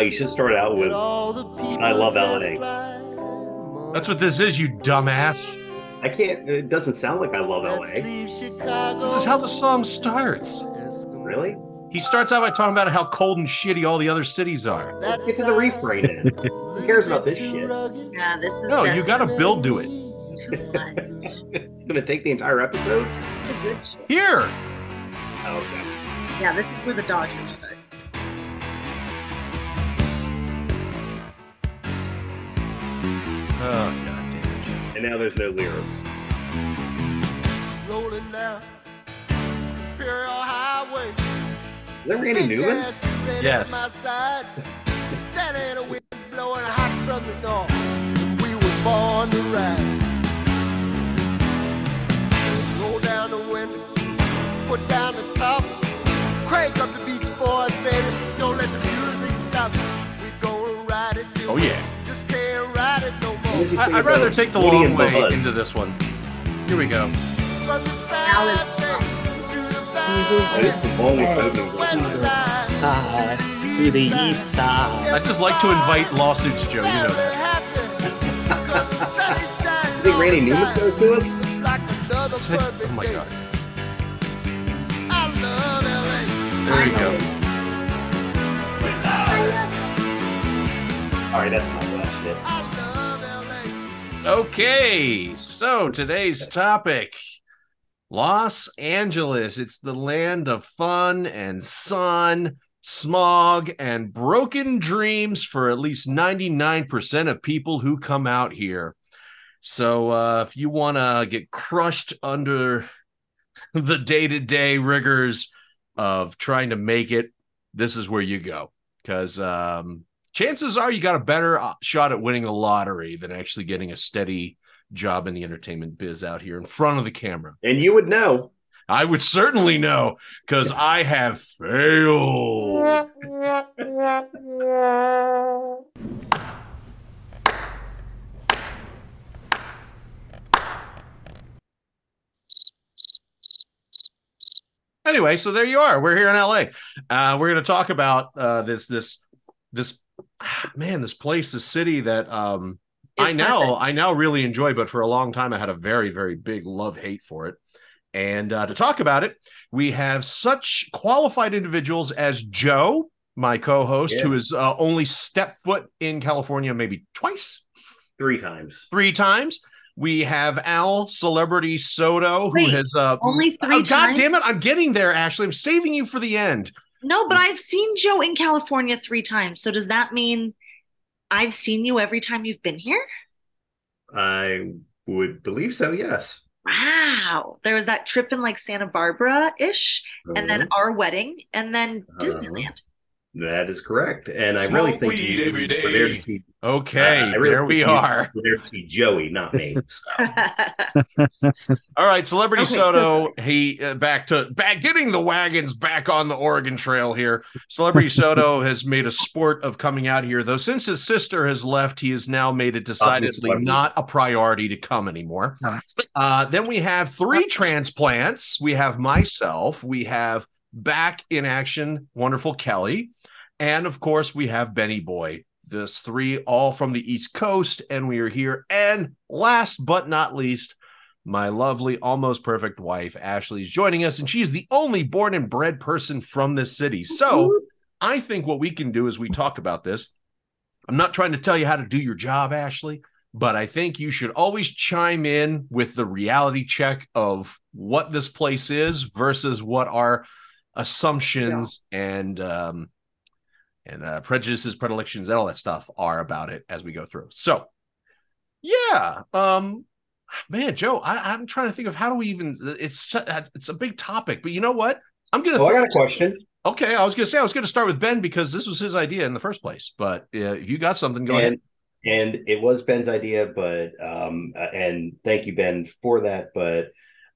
Uh, you should start out with All the people I love LA. That's what this is, you dumbass. I can't. It doesn't sound like I love LA. This is how the song starts. Really? He starts out by talking about how cold and shitty all the other cities are. Let's get to the refrain. Then. Who cares about this shit? Yeah, this is No, you got to build to it. it's gonna take the entire episode. It's a good shit. Here. Oh, okay. Yeah, this is where the Dodgers Oh, god damn it. And now there's no lyrics. Rolling down Imperial Highway. Is that Randy Big Newman? Yes. my side. Santa winds blowing hot from the north. We were born to ride. Roll down the window, put down the top, crank up the Beach Boys, baby. Don't let the music stop. We gonna ride it till Oh, yeah. I, think I'd rather take the long way Buzz? into this one. Here we go. From the Now side it's- to the this is the only valley, opening. west side, to the east side. I'd just like to invite lawsuits, Joe. You know that. You think Randy Newman goes to it? Oh my god. There you go. All right, that's my last shit. Okay, so today's topic Los Angeles. It's the land of fun and sun, smog, and broken dreams for at least 99% of people who come out here. So, uh, if you want to get crushed under the day to day rigors of trying to make it, this is where you go. Because um, chances are you got a better uh, shot at winning the lottery than actually getting a steady job in the entertainment biz out here in front of the camera. And you would know. I would certainly know because I have failed. Anyway, so there you are. We're here in LA. Uh, we're going to talk about uh, this this this man, this place, this city that um, I It's now perfect. I now really enjoy, but for a long time I had a very very big love hate for it. And uh, to talk about it, we have such qualified individuals as Joe, my co-host, Yeah. who has uh, only stepped foot in California maybe twice, Three times. three times. We have Al Celebrity Soto, who has uh, Only three. God times. damn it! I'm getting there, Ashley. I'm saving you for the end. No, but I've seen Joe in California three times. So does that mean I've seen you every time you've been here? I would believe so, yes. Wow. There was that trip in like Santa Barbara ish, and then Uh, our wedding, and then Uh-huh. Disneyland. that is correct. And I really think you were there to see, Okay, uh, really there we are. were there to see Joey, not me. So. All right, Celebrity Okay, Soto. He uh, back to back getting the wagons back on the Oregon Trail here. Celebrity Soto has made a sport of coming out here, though. Since his sister has left, he has now made it decidedly not a priority to come anymore. Uh, then we have three transplants. We have myself. We have back in action, wonderful Kelly, and of course we have Benny Boy. This three all from the East Coast, and we are here. And last but not least, my lovely, almost perfect wife, Ashley, is joining us, and she's the only born and bred person from this city. So I think what we can do is we talk about this. I'm not trying to tell you how to do your job, Ashley, but I think you should always chime in with the reality check of what this place is versus what our assumptions and um, and uh, prejudices, predilections, and all that stuff are about it as we go through. So, yeah, um, man, Joe, I, I'm trying to think of how do we even. It's it's a big topic, but you know what? I'm gonna. Oh, I got a question. Okay, I was gonna say I was gonna start with Ben because this was his idea in the first place. But uh, if you got something, go ahead. and and it was Ben's idea, but um, uh, and thank you, Ben, for that. But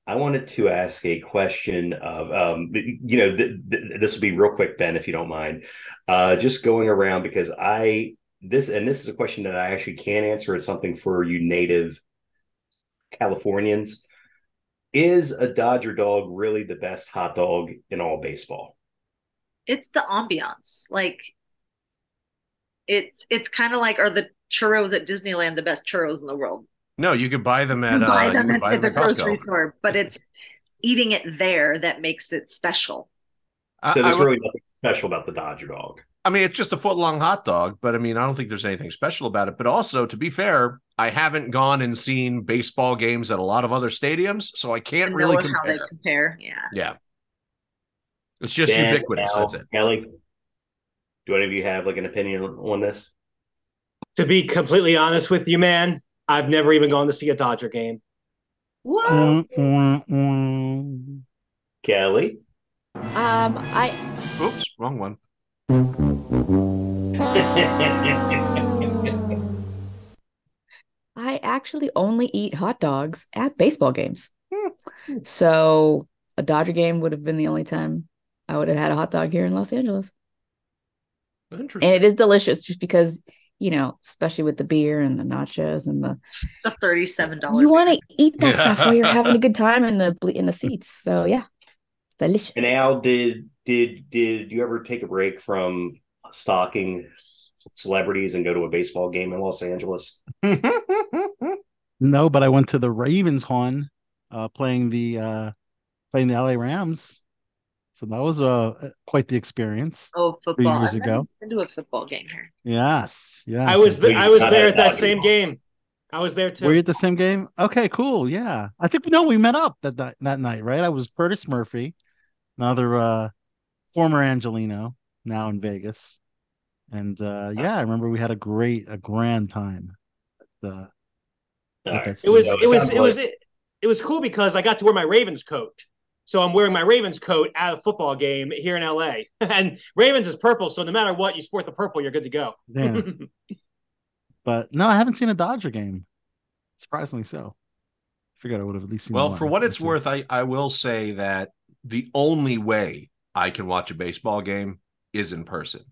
I wanted to ask a question of, um, you know, th- th- this will be real quick, Ben, if you don't mind. Uh, just going around because I this and this is a question that I actually can answer. It's something for you native Californians. is a Dodger dog really the best hot dog in all baseball? It's the ambiance. Like it's it's kind of like are the churros at Disneyland the best churros in the world? No, you could buy them at You uh, buy them could at, buy at the at grocery Costco. store, but it's eating it there that makes it special. I- So I there's would- really nothing special about the Dodger dog. I mean, it's just a foot long hot dog, but I mean, I don't think there's anything special about it. But also, to be fair, I haven't gone and seen baseball games at a lot of other stadiums, so I can't To really know how they compare. compare. Yeah. Yeah. It's just Dan, ubiquitous. Al, That's it. Kelly, do any of you have like an opinion on this? To be completely honest with you, man, I've never even gone to see a Dodger game. What? Mm, mm, mm. Kelly? Um, I Oops, wrong one. I actually only eat hot dogs at baseball games. So a Dodger game would have been the only time I would have had a hot dog here in Los Angeles. Interesting. And it is delicious just because, you know, especially with the beer and the nachos and the The thirty-seven dollars. you want to eat that stuff while you're having a good time in the in the seats. So yeah. Delicious. and Al, did did did you ever take a break from stalking celebrities and go to a baseball game in Los Angeles? No, but I went to the Ravens horn, uh, playing the uh, playing the LA Rams. So that was uh, quite the experience. Oh, football. years I've ago. never been to a football game here. Yes, yes. I was th- I was there at that same ball. game. I was there too. Were you at the same game? Okay, cool. Yeah, I think no, we met up that that, that night, right? I was Curtis Murphy, another uh, former Angeleno, now in Vegas, and uh, yeah, I remember we had a great, a grand time. at The All right. It was it was it was like- it, it was cool because I got to wear my Ravens coat. So I'm wearing my Ravens coat at a football game here in LA. And Ravens is purple, so no matter what you sport the purple, you're good to go. yeah, but no, I haven't seen a Dodger game. Surprisingly so. I figured I would have at least seen. well, for what it's two. worth, I, I will say that the only way I can watch a baseball game is in person.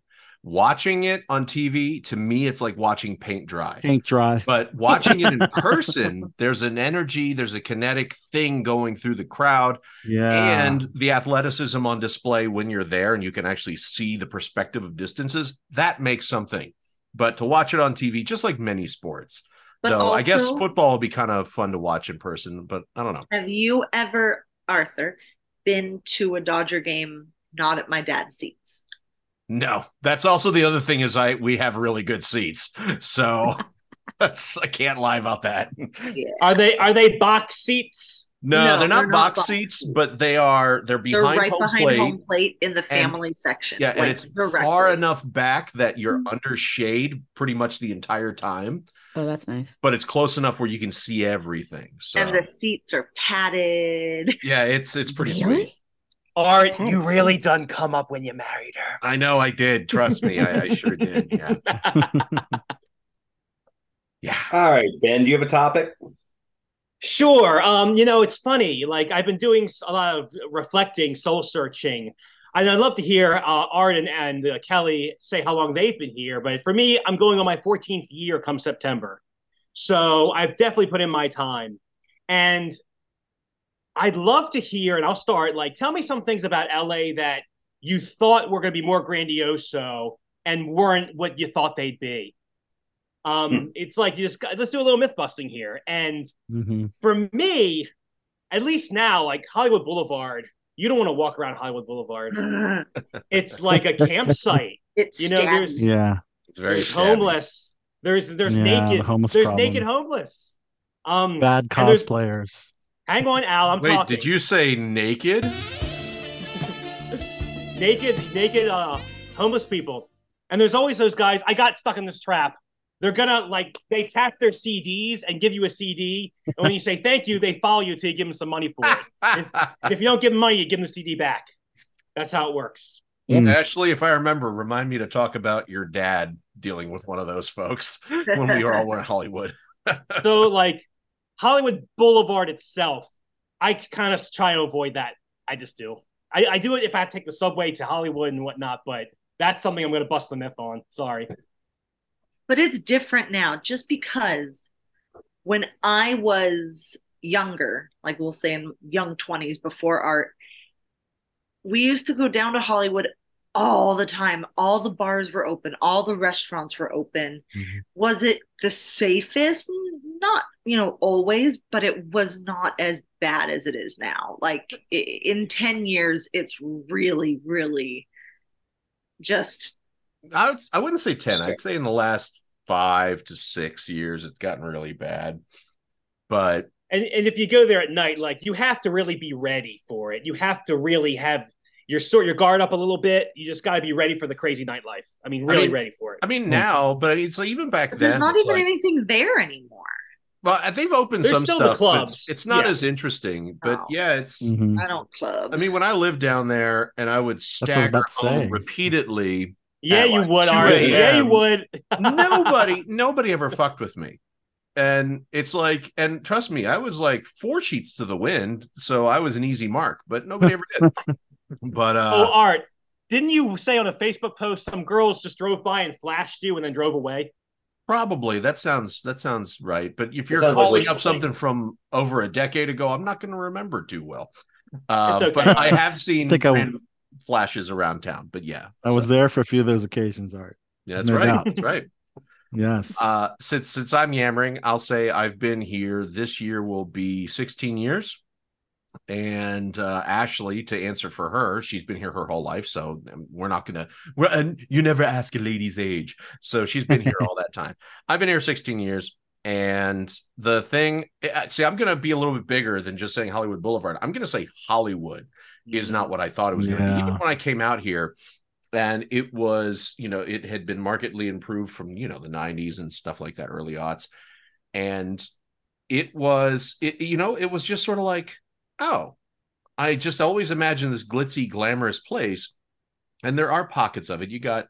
Watching it on TV, to me, it's like watching paint dry. paint dry. But watching it in person, there's an energy, there's a kinetic thing going through the crowd, Yeah, and the athleticism on display when you're there and you can actually see the perspective of distances. That makes something. But to watch it on TV, just like many sports, But though, also, I guess football will be kind of fun to watch in person, but I don't know. have you ever, Arthur, been to a Dodger game not at my dad's seats? No, that's also the other thing is I we have really good seats, so that's I can't lie about that. Yeah. Are they are they box seats? No, No, they're not they're not box box seats, but they are they're They're behind right home behind plate. home plate in the family section. Yeah, and it's directly. far enough back that you're Mhm. under shade pretty much the entire time, Oh, that's nice. but it's close enough where you can see everything. So And the seats are padded. yeah, it's it's pretty Really? sweet. Art, Pets. you really done come up when you married her. I know I did. Trust me, I, I sure did. Yeah, yeah. All right, Ben, do you have a topic? Sure. Um, you know, it's funny. Like I've been doing a lot of reflecting, soul searching, and I'd love to hear uh, Art and, and uh, Kelly say how long they've been here. But for me, I'm going on my 14th year come September, so I've definitely put in my time, and I'd love to hear. And I'll start. Like, tell me some things about LA that you thought were going to be more grandioso and weren't what you thought they'd be. Um, Hmm. it's like you just let's do a little myth busting here, and Mhm. for me, at least now, like Hollywood Boulevard, you don't want to walk around Hollywood Boulevard. It's like a campsite. It's You know, there's yeah. It's very there's homeless. There's there's Yeah, naked. the homeless there's problem. naked homeless. Um, Bad and there's- cosplayers. Hang on, Al. I'm Wait, talking. did you say naked? naked naked uh homeless people? And there's always those guys. I got stuck in this trap. They're gonna like they tap their CDs and give you a CD, and when you say thank you, they follow you till you give them some money for it. And if you don't give them money, you give them the CD back. That's how it works. Mm. Ashley, if I remember, remind me to talk about your dad dealing with one of those folks when we were all in Hollywood. So like Hollywood Boulevard itself, I kind of try to avoid that. I just do. I, I do it if I take the subway to Hollywood and whatnot, but that's something I'm going to bust the myth on. Sorry. but it's different now just because when I was younger, like we'll say in young 20s before art, we used to go down to Hollywood all the time. All the bars were open, all the restaurants were open. Mhm. Was it the safest? Not, you know, always, but it was not as bad as it is now. Like in 10 years, it's really, really just I would, I wouldn't say 10. I'd say in the last five to six years, it's gotten really bad. But And and if you go there at night, like you have to really be ready for it. You have to really have your sort your guard up a little bit. You just got to be ready for the crazy nightlife. I mean, I really mean- ready for it. I mean, now, but it's like even back but then, there's not even like- anything there anymore. well, they've opened There's some still the stuff. but clubs. It's, it's not Yeah. as interesting, but No. yeah, it's. Mhm. I don't club. I mean, when I lived down there and I would what I stagger home say. repeatedly, yeah, you like would, 2 Yeah, you would. nobody, nobody ever fucked with me. And it's like, and trust me, I was like four sheets to the wind, so I was an easy mark, but nobody ever did. But uh, oh, Art, didn't you say on a Facebook post some girls just drove by and flashed you and then drove away? Probably that sounds that sounds right. But if you're sounds like calling up something thinking. from over a decade ago, I'm not going to remember too well. Uh, okay. But I have seen think I- flashes around town. But yeah, I was there for a few of those occasions, Art. Yeah, that's no right. That's right. Yes. Uh, since since I'm yammering, I'll say I've been here. This year will be 16 years. And uh, Ashley, to answer for her, she's been here her whole life, so um, we're not gonna. We're, and you never ask a lady's age, so she's been here all that time. I've been here 16 years, and the thing, uh, see, I'm gonna be a little bit bigger than just saying Hollywood Boulevard. I'm gonna say Hollywood is not what I thought it was going to be. Even when I came out here, and it was, you know, it had been markedly improved from, you know, the 90s and stuff like that, early aughts. And it was, it, you know, it was just sort of like, oh, I just always imagine this glitzy, glamorous place. And there are pockets of it. You got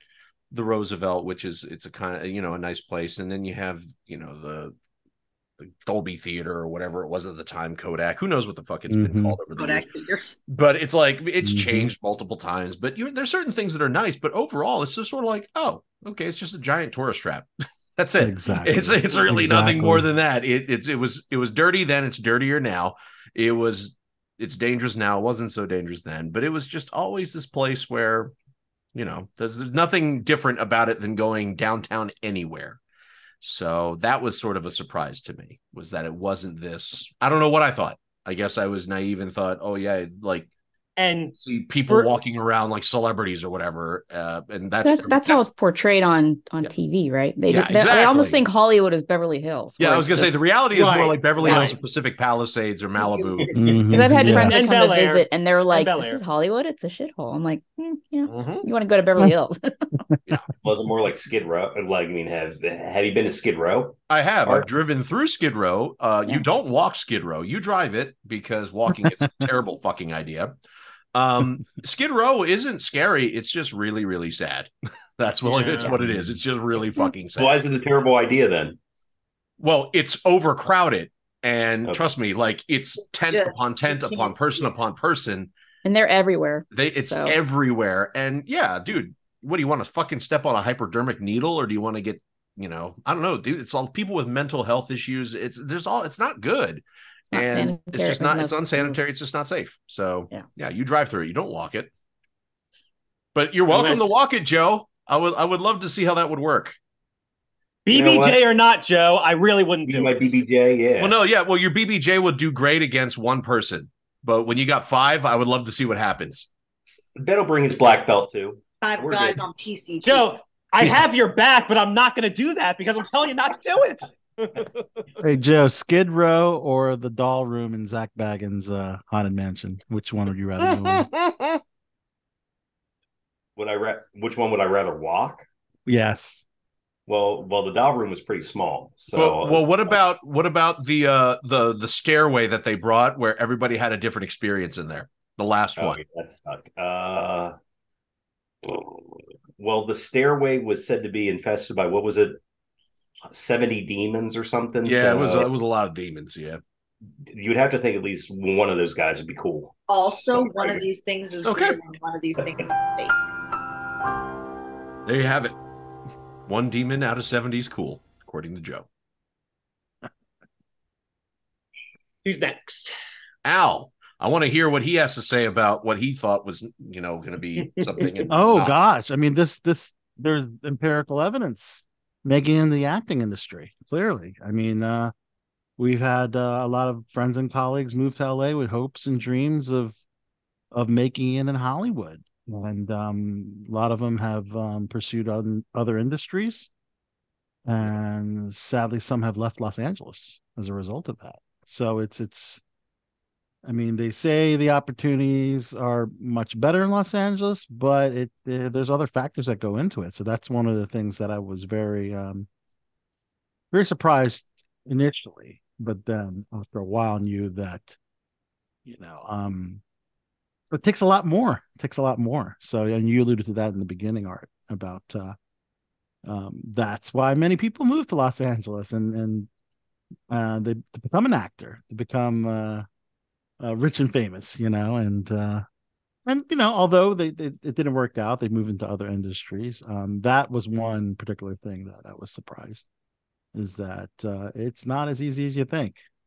the Roosevelt, which is, it's a kind of, you know, a nice place. And then you have, you know, the, the Dolby Theater or whatever it was at the time, Kodak. Who knows what the fuck it's been Mhm. called over the years Kodak figures. but it's like it's Mhm. changed multiple times. But you, there's certain things that are nice, but overall, it's just sort of like, oh, okay, it's just a giant tourist trap. That's it. Exactly. It's it's really nothing more than that. It it's it was it was dirty then. It's dirtier now. It was it's dangerous now. It wasn't so dangerous then. But it was just always this place where, you know, there's, there's nothing different about it than going downtown anywhere. So that was sort of a surprise to me. Was that it wasn't this? I don't know what I thought. I guess I was naive and thought, oh yeah, like And see people For- walking around like celebrities or whatever. Uh, and that's That, that's how it's portrayed on on Yeah. TV, right? They, Yeah, they, they almost think Hollywood is Beverly Hills. Yeah, I was gonna say the reality is more like Beverly Hills or Pacific Palisades or Malibu. Because I've had Yes. friends And come to visit, and they're like, Bel "This is Hollywood. It's a shithole." I'm like, "Hmm, "Yeah, Mhm. you want to go to Beverly Hills?" Was it more like Skid Row? Like, I mean, have have you been to Skid Row? I have. Or- I've driven through Skid Row. Uh, You don't walk Skid Row. You drive it because walking is a terrible fucking idea. Um, Skid Row isn't scary. It's just really, really sad. That's what it's what it is. It's just really fucking sad. So why is it a terrible idea then? Well, it's overcrowded. And Okay. trust me, like it's tent Just- upon tent upon person yeah. upon person. and they're everywhere. They it's So- everywhere. And yeah, dude, what do you want to fucking step on a hypodermic needle or do you want to get, you know, I don't know, dude. It's all people with mental health issues. It's there's all it's not good. It's not and sanitary. it's just not it's unless- unsanitary, it's just not safe. So Yeah. yeah, you drive through it, you don't walk it. But you're welcome Unless- to walk it, Joe. I would I would love to see how that would work. You know BBJ or not, Joe, I really wouldn't You do my it. BBJ, yeah. Well, no, yeah. Well, your BBJ would do great against one person. But when you got five, I would love to see what happens. Ben will bring his black belt too. Five We're guys good. on PC. Joe, I have your back, but I'm not going to do that because I'm telling you not to do it. Hey Joe, Skid Row or the doll room in Zak Bagans' uh, haunted mansion? Which one would you rather go? Would I? Ra- which one would I rather walk? Yes. Well, well, the doll room was pretty small. So, well, well, what about what about the uh the the stairway that they brought where everybody had a different experience in there? The last Oh, one. yeah, that sucked. Uh, well, the stairway was said to be infested by what was it, seventy demons or something? Yeah, it was So it was a lot of demons. Yeah. You'd have to think at least one of those guys would be cool. Also, So- one of these things is Okay. one of these things is fake. There you have it. One demon out of 70 is cool, according to Joe. Who's next? Al, I want to hear what he has to say about what he thought was, you know, going to be something. Oh not. gosh, I mean this this there's empirical evidence making in the acting industry. Clearly, I mean uh, we've had uh, a lot of friends and colleagues move to LA with hopes and dreams of of making it in Hollywood, and um, a lot of them have um, pursued other, other industries, and sadly, some have left Los Angeles as a result of that. So it's it's I mean, they say the opportunities are much better in Los Angeles, but it uh, there's other factors that go into it. So that's one of the things that I was very um very surprised initially, but then after a while knew that you know, um it takes a lot more. It takes a lot more. So and you alluded to that in the beginning, Art, about uh um that's why many people move to Los Angeles and and uh they to become an actor, to become uh uh, rich and famous, you know, and uh, and you know, although they, they it didn't work out, they moved into other industries. Um, that was one particular thing that I was surprised is that uh, it's not as easy as you think.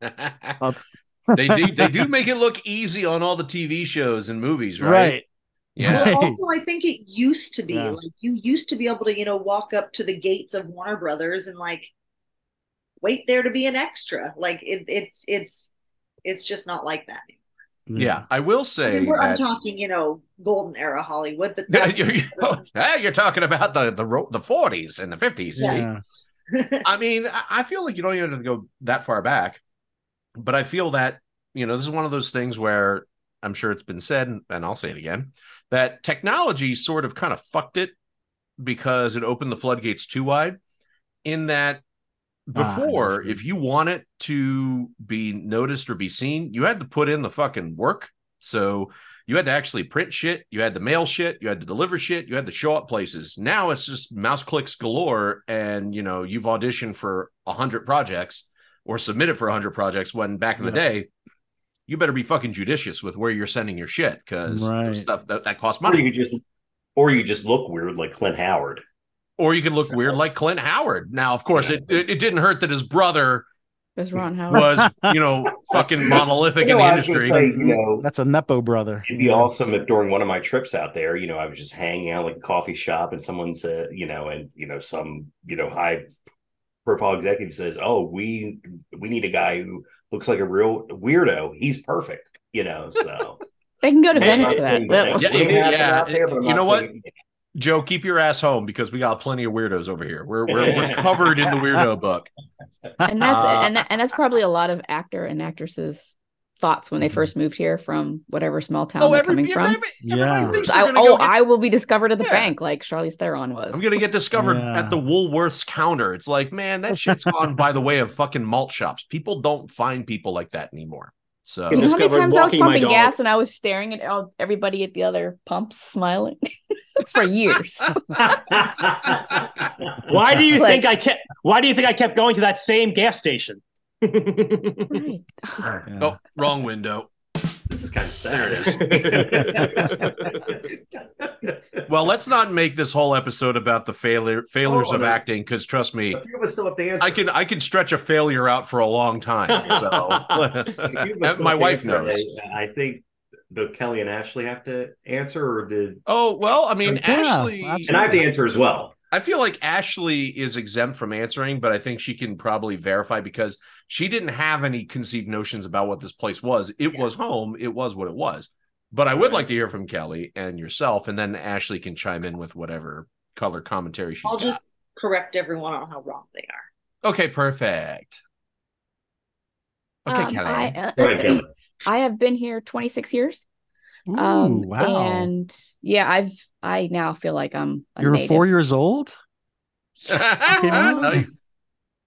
they do they do make it look easy on all the TV shows and movies, right? Right. Yeah. Well, also, I think it used to be Yeah. like you used to be able to, you know, walk up to the gates of Warner Brothers and like wait there to be an extra. Like it, it's it's it's just not like that. anymore. Mm-hmm. Yeah, I will I say mean, we're, I'm talking, you know, golden era Hollywood, but Yeah, that's you're, oh, hey, you're talking about the the the 40s and the 50s. see? Yeah. I mean, I I feel like you don't even have to go that far back, but I feel that you know this is one of those things where I'm sure it's been said, and- and I'll say it again, that technology sort of kind of fucked it because it opened the floodgates too wide. In that, before, understood. if you wanted to be noticed or be seen, you had to put in the fucking work. So you had to actually print shit, you had to mail shit, you had to deliver shit, you had to show up places. Now it's just mouse clicks galore, and you know you've auditioned for a hundred projects or submitted for a hundred projects. When back in the day, you better be fucking judicious with where you're sending your shit because Right. stuff that, that costs Or money. you just, or you just look weird like Clint Howard. Or you could look So- weird like Clint Howard. Now, of course, it, it it didn't hurt that his brother There's Ron Howard. was, you know, fucking monolithic You in the I industry. say, you know, That's a Nepo brother. It'd be awesome if during one of my trips out there, you know, I was just hanging out like a coffee shop and someone said, you know, and you know, some, you know, high profile executive says, Oh, we we need a guy who looks like a real weirdo. He's perfect, you know. So They can go to Venice for that. saying Well, that Yeah, yeah, yeah. there, You know what? Saying- Joe, keep your ass home because we got plenty of weirdos over here. We're we're, we're covered in the weirdo book. and that's Uh, and that, and that's probably a lot of actor and actresses thoughts when they first moved here from whatever small town Oh, they're every, coming from. every, Yeah. I, oh, get- I will be discovered at the Yeah. bank like Charlize Theron was. I'm gonna get discovered Yeah. at the Woolworths counter. It's like, man, that shit's gone by the way of fucking malt shops. People don't find people like that anymore. So you know how many times I was pumping gas and I was staring at all, everybody at the other pumps smiling for years. Why do you Like- think I kept? Why do you think I kept going to that same gas station? right. Yeah. oh, wrong window. This is kind of There sad. Well, let's not make this whole episode about the failure failures Oh, of no. acting because trust me, A few still have to answer. I can I can stretch a failure out for a long time. A few of us So still my wife knows. I, I think both Kelly and Ashley have to answer, or did Oh well, I mean, Yeah, Ashley, absolutely. and I have to answer as well. I feel like Ashley is exempt from answering, but I think she can probably verify because she didn't have any conceived notions about what this place was. It Yeah. was home. It was what it was. But I would like to hear from Kelly and yourself, and then Ashley can chime in with whatever color commentary she's I'll got. just correct everyone on how wrong they are. Okay, perfect. Okay, Um, Kelly. I, uh, Kelly. I have been here 26 years. Ooh, Um, wow. And yeah, I've I now feel like I'm a You're native. four years old? nice.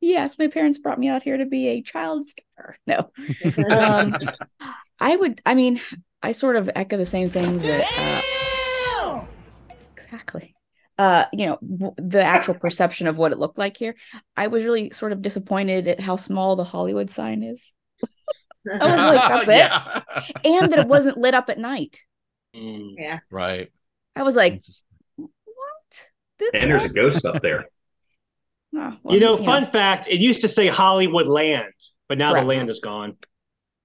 Yes, my parents brought me out here to be a child star. No. Um, I would, I mean, I sort of echo the same things that. Uh, exactly. Uh, you know, w- the actual perception of what it looked like here. I was really sort of disappointed at how small the Hollywood sign is I was like, that's it? Yeah. and that it wasn't lit up at night. yeah. Right. I was like, what? This- And there's a ghost up there. Oh, well, you know, fun fact: it used to say Hollywood Land, but now Right. the land is gone.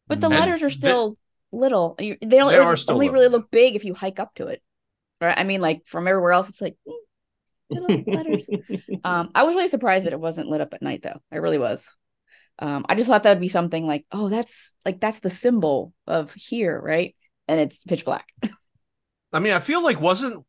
But the And letters are they- still little. They don't They are still only little. really look big if you hike up to it. Right? I mean, like from everywhere else, it's like mm, little letters. Um, I was really surprised that it wasn't lit up at night, though. I really was. Um, I just thought that'd be something like, oh, that's like that's the symbol of here, right? And it's pitch black. I mean, I feel like wasn't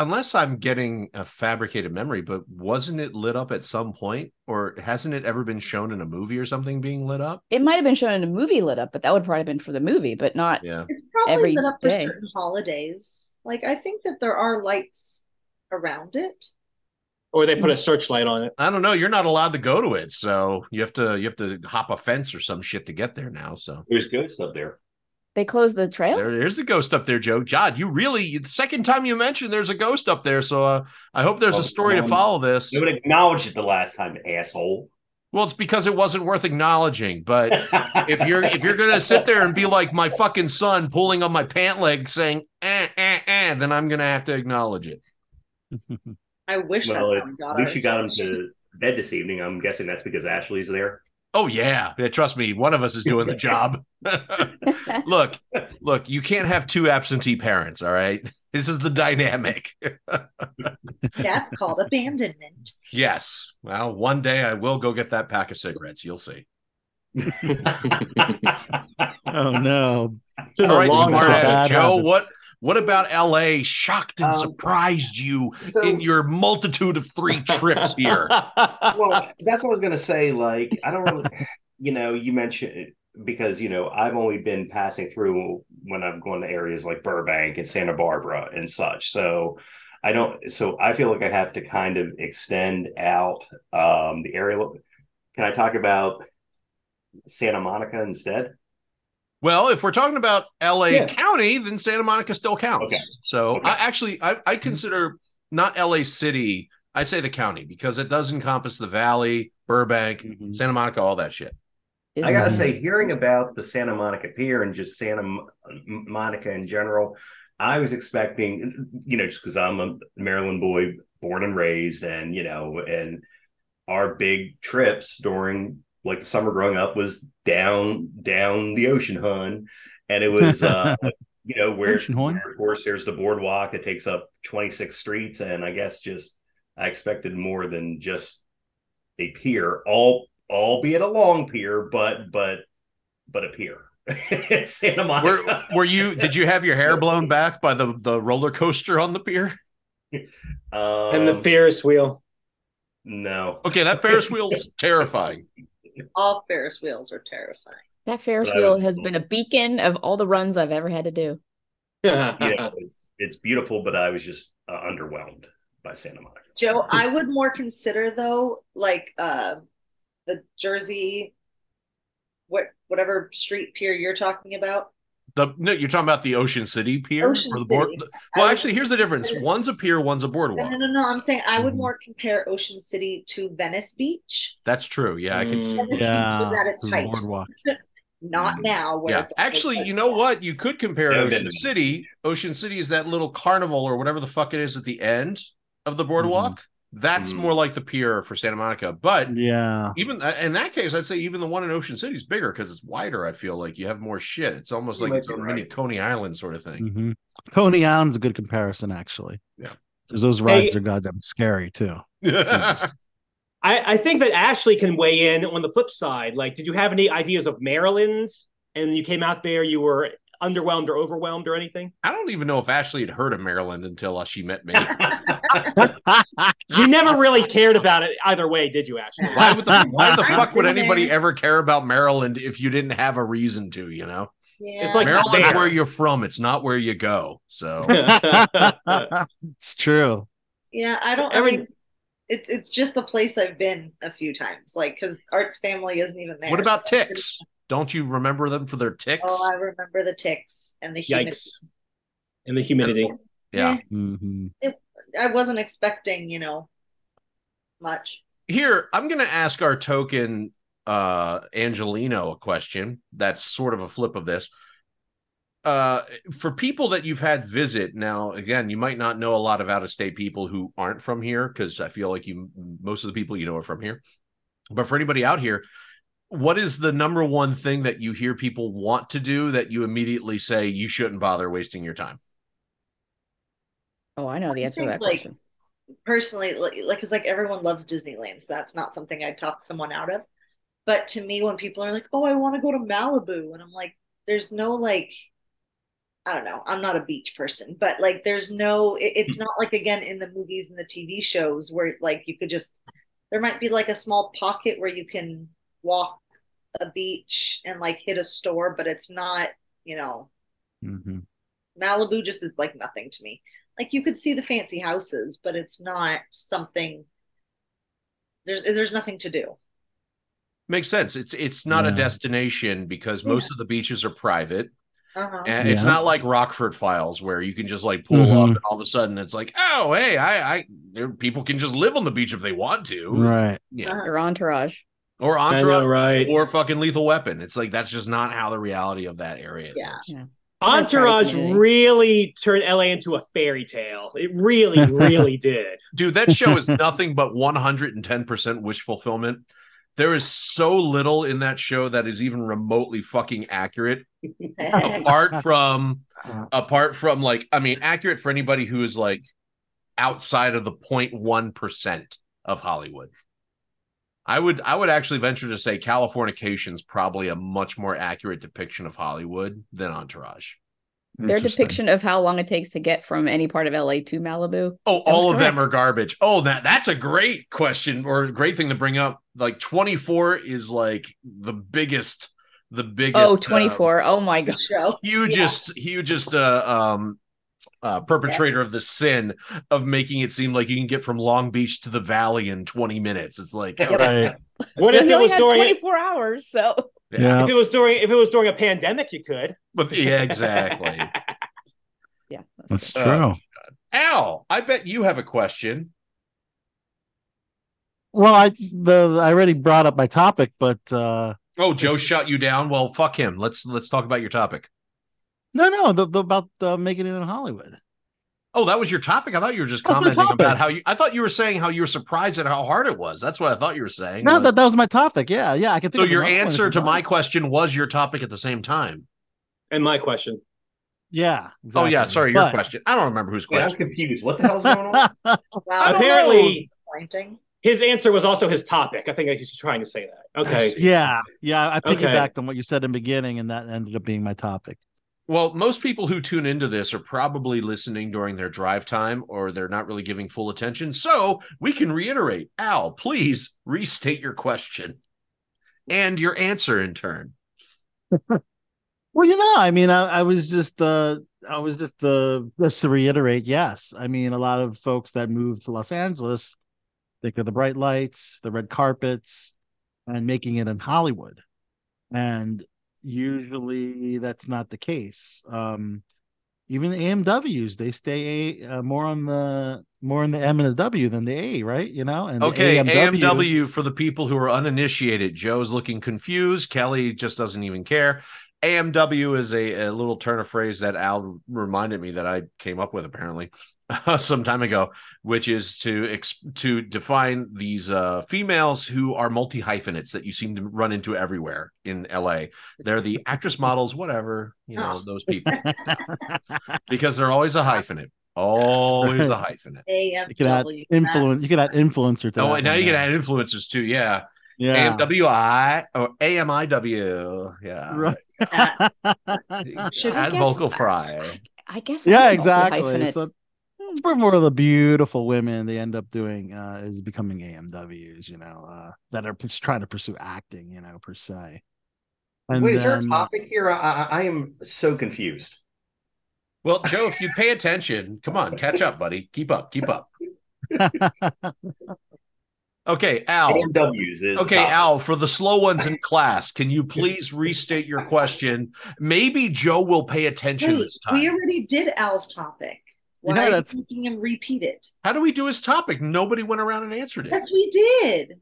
unless I'm getting a fabricated memory, but wasn't it lit up at some point, or hasn't it ever been shown in a movie or something being lit up? It might have been shown in a movie lit up, but that would probably have been for the movie, but not. Yeah. It's probably Every lit up for certain holidays. Like I think that there are lights around it. Or they put a searchlight on it. I don't know. You're not allowed to go to it, so you have to you have to hop a fence or some shit to get there now. So There's ghosts up there. They closed the trail. there, there's a ghost up there, Joe. Jod, you really the second time you mentioned there's a ghost up there. So uh, I hope there's Well, a story to um, follow this. You would acknowledge it the last time, asshole. Well, it's because it wasn't worth acknowledging. But if you're if you're gonna sit there and be like my fucking son pulling on my pant leg saying eh eh eh, then I'm gonna have to acknowledge it. I wish well, that's at how we got least our you got him to bed this evening. I'm guessing that's because Ashley's there. Oh yeah. yeah, trust me, one of us is doing the job. look, look, you can't have two absentee parents. All right, this is the dynamic. That's called abandonment. yes. Well, one day I will go get that pack of cigarettes. You'll see. Oh no. This is All a right, long smart ass Joe. habits. What what about L.A. shocked and Um, surprised you So- in your multitude of three trips here? well, that's what I was gonna say. Like, I don't really, you know, you mentioned because you know I've only been passing through when I've gone to areas like Burbank and Santa Barbara and such. So I don't. So I feel like I have to kind of extend out um, the area. Can I talk about Santa Monica instead? Well, if we're talking about LA Yeah. County, then Santa Monica still counts. Okay. So Okay. I actually I, I consider not LA City, I say the county because it does encompass the valley, Burbank, Mhm. Santa Monica, all that shit. I gotta Disney. say, hearing about the Santa Monica Pier and just Santa M- Monica in general, I was expecting, you know, just because I'm a Maryland boy, born and raised, and you know, and our big trips during like the summer growing up was down down the ocean, hun, and it was, uh, you know, where, Ocean where, of course there's the boardwalk. It takes up 26 streets, and I guess just I expected more than just a pier, all albeit a long pier, but but but a pier. Santa Were, Monica. were you did you have your hair blown back by the the roller coaster on the pier? um, and the Ferris wheel. no. Okay, that Ferris wheel is terrifying. All Ferris wheels are terrifying. That Ferris wheel was- has been a beacon of all the runs I've ever had to do. yeah, it's it's beautiful, but I was just uh, underwhelmed by Santa Monica. Joe, I would more consider though, like uh the Jersey what whatever street pier you're talking about. The no, you're talking about the Ocean City Pier Ocean or the board. City. Well, I would- actually, here's the difference. One's a pier, one's a boardwalk. no, no, no. I'm saying I would Mhm. more compare Ocean City to Venice Beach. That's true. Yeah, I can. see. Mm. Venice Beach Yeah. was at its the height. boardwalk. Not now. Where Yeah, it's actually, you know what? You could compare Yeah, Ocean to City. Ocean City is that little carnival or whatever the fuck it is at the end of the boardwalk. That's Mhm. more like the pier for Santa Monica. But Yeah. even uh, in that case, I'd say even the one in Ocean City is bigger because it's wider. I feel like you have more shit. It's almost You like might its be own mini. Coney Island sort of thing. hmm Coney Island's a good comparison, actually. Yeah. Because those rides Hey- are goddamn scary too. Mm-hmm. I, I think that Ashley can weigh in on the flip side. Like, did you have any ideas of Maryland? And you came out there, you were underwhelmed or overwhelmed or anything? I don't even know if Ashley had heard of Maryland until uh, she met me. You never really cared about it either way, did you, Ashley? why would the, why the fuck would anybody ever care about Maryland if you didn't have a reason to? You know, Yeah. It's like Maryland's there. where you're from. It's not where you go. So it's true. Yeah, I don't. every- I mean, it's it's just the place I've been a few times. Like, because Art's family isn't even there. what about so- ticks? Don't you remember them for their ticks? Oh, I remember the ticks and the humidity. Yikes. And the humidity. yeah. hmm I wasn't expecting, you know, much. Here, I'm going to ask our token uh Angeleno a question. That's sort of a flip of this. Uh for people that you've had visit now again you might not know a lot of out of state people who aren't from here cuz I feel like you most of the people you know are from here. But for anybody out here what is the number one thing that you hear people want to do that you immediately say you shouldn't bother wasting your time? Oh, I know the I answer to that like, question. personally like like it's like everyone loves disneyland so that's not something i'd talk someone out of but to me when people are like oh i want to go to malibu and i'm like there's no like i don't know i'm not a beach person but like there's no it, it's not like again in the movies and the tv shows where like you could just there might be like a small pocket where you can walk a beach and like hit a store but it's not you know Mhm. Malibu just is like nothing to me. Like you could see the fancy houses, but it's not something. There's there's nothing to do. Makes sense. It's it's not a destination because most of the beaches are private. Uh-huh. And it's not like Rockford Files where you can just like pull Mhm. up and all of a sudden it's like, oh hey, I I there people can just live on the beach if they want to. Right. Yeah. Uh-huh. Your entourage. Or entourage know, right? or fucking lethal weapon. It's like that's just not how the reality of that area Yeah. is. Yeah. Entourage really turned LA into a fairy tale. It really, really did. Dude, that show is nothing but 110% wish fulfillment. There is so little in that show that is even remotely fucking accurate. apart from uh-huh. apart from like I mean accurate for anybody who is like outside of the 0.1% of Hollywood. I would I would actually venture to say Californication is probably a much more accurate depiction of Hollywood than Entourage. Their depiction of how long it takes to get from any part of LA to Malibu. Oh, all of them are garbage. Oh, that that's a great question or a great thing to bring up. Like 24 is like the biggest the biggest Oh, uh, 24. oh my god. Show. hugest hugest uh, um uh perpetrator of the sin of making it seem like you can get from Long Beach to the valley in 20 minutes. It's like Right. What if He it was during 24 hours, so Yeah. if it was during if it was during a pandemic, you could. But yeah, exactly. yeah. That's Oh, true. Al, I bet you have a question. Well, I the I already brought up my topic, but uh Oh, Joe Yes. shut you down. Well, fuck him. Let's let's talk about your topic. No, no, the, the about uh, making it in Hollywood. Oh, that was your topic. I thought you were just That's commenting about how you. I thought you were saying how you were surprised at how hard it was. That's what I thought you were saying. No, was- that that was my topic. Yeah, yeah, I can. So your another one if answer to my question was your topic at the same time. And my question. Yeah. Oh yeah, exactly. sorry, your But- question. I don't remember whose Yeah, I'm question. confused. What the hell's going on? Wow, Apparently, disappointing. his answer was also his topic. I think he's trying to say that. Okay. yeah, yeah. I Okay. piggybacked on what you said in the beginning, and that ended up being my topic. Well, most people who tune into this are probably listening during their drive time or they're not really giving full attention. So we can reiterate. Al, please restate your question and your answer in turn. Well, you know, I mean, I, I was just, uh, I was just, uh, just to reiterate, yes. I mean, a lot of folks that move to Los Angeles think of the bright lights, the red carpets, and making it in Hollywood, and usually that's not the case. Um, even the AMWs, they stay uh, more on the more on the M and the W than the A, right? You know, and the Okay, AMW AMW for the people who are uninitiated. Joe's looking confused. Kelly just doesn't even care. AMW is a, a little turn of phrase that Al reminded me that I came up with apparently some time ago, which is to ex- to define these uh, females who are multi hyphenates that you seem to run into everywhere in LA. They're the actress models, whatever you know Oh. those people, because they're always a hyphenate, always a hyphenate. You can add influence. You can add influencer to Oh, that now one, you can add influencers too. Yeah. yeah. AMWI or AMIW. Yeah. Right. That- Should Add vocal fry. I guess yeah, exactly. So it's where more of the beautiful women they end up doing uh, is becoming AMWs, you know, uh, that are just trying to pursue acting, you know, per se. And Wait, is there a topic here? I, I, I am so confused. Well, Joe, if you pay attention, come on, catch up, buddy. Keep up, keep up. Okay, Al. AMWs is Okay, topic. Al, for the slow ones in class, can you please restate your question? Maybe Joe will pay attention Wait, this time. we already did Al's topic. Why Yeah, are you that's- making him repeat it? How do we do his topic? Nobody went around and answered it. Yes, we did.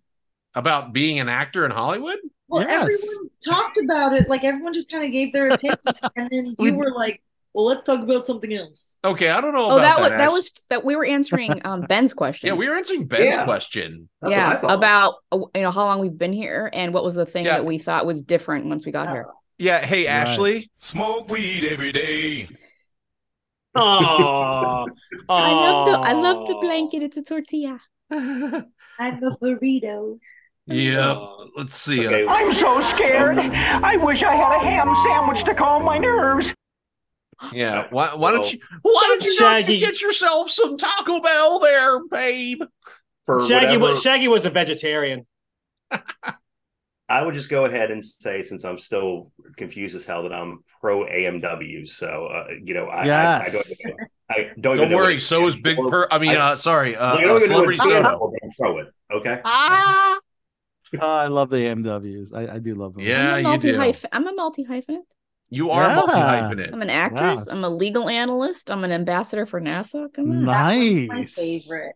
About being an actor in Hollywood? Well, Yes. everyone talked about it. Like everyone just kind of gave their opinion, and then We- you were like, Well, let's talk about something else. Okay, I don't know. Oh, about that was Ash. that was that we were answering um Ben's question. Yeah, we were answering Ben's Yeah. question. That's yeah, about uh, you know how long we've been here and what was the thing Yeah. that we thought was different once we got here. Yeah. Hey, Right. Ashley. Smoke weed every day. Aw. I love the I love the blanket. It's a tortilla. I'm a burrito. Yep, let's see. Okay, I'm so scared. Um, I wish I had a ham sandwich to calm my nerves. Yeah. Why, why don't you? Why don't you Shaggy. get yourself some Taco Bell there, babe? for Shaggy whatever- was Shaggy was a vegetarian. I would just go ahead and say, since I'm still confused as hell, that I'm pro AMW. So, uh, you know, I, I, I don't, Yes. even know- I don't, Don't know worry. it So is Big for. Per. I mean, I- uh, sorry, uh, I don't even know what Celebrity Soda. I'm pro it. Okay. Ah! Oh, I love the AMWs. I, I do love them. Yeah, I'm a you multi do. hyphen. I'm a multi hyphen. You are Yeah. multi hyphenate. I'm an actress. I'm a legal analyst. I'm an ambassador for NASA. Come on. Nice. My favorite.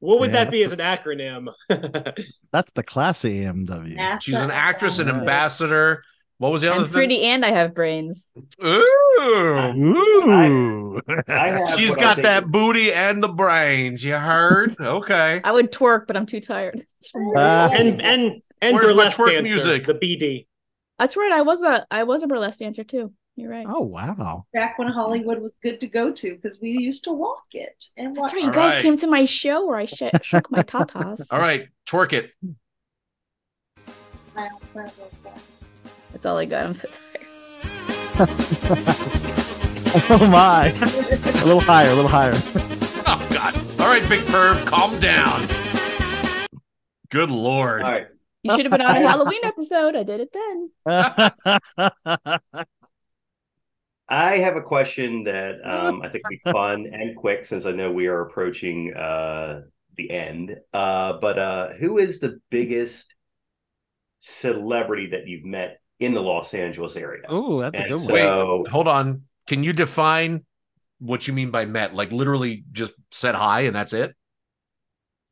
What would Yeah. that be as an acronym? That's the classy AMW. NASA She's an actress and ambassador. What was the other I'm thing? pretty and I have brains. Ooh. Ooh. I have She's what I got think that is- booty and the brains. You heard? Okay. I would twerk, but I'm too tired. Ah. and and and Where's my burlesque twerk dancer, music? the BD. That's right. I was a I was a burlesque dancer too. You're right. oh wow. Back when Hollywood was good to go to because we used to walk it and watch. That's right. You All guys right. came to my show where I sh- shook my tatas. All right. Twerk it. That's all I got. I'm so tired. Oh my. a little higher, a little higher. Oh, God. All right, Big Perv, calm down. Good Lord. All right. You should have been on a Halloween episode. I did it then. I have a question that um, I think will be fun and quick since I know we are approaching uh, the end. Uh, but uh, who is the biggest celebrity that you've met in the Los Angeles area? oh, that's a And good one. so, Hold on. Can you define what you mean by met? Like literally just said hi and that's it?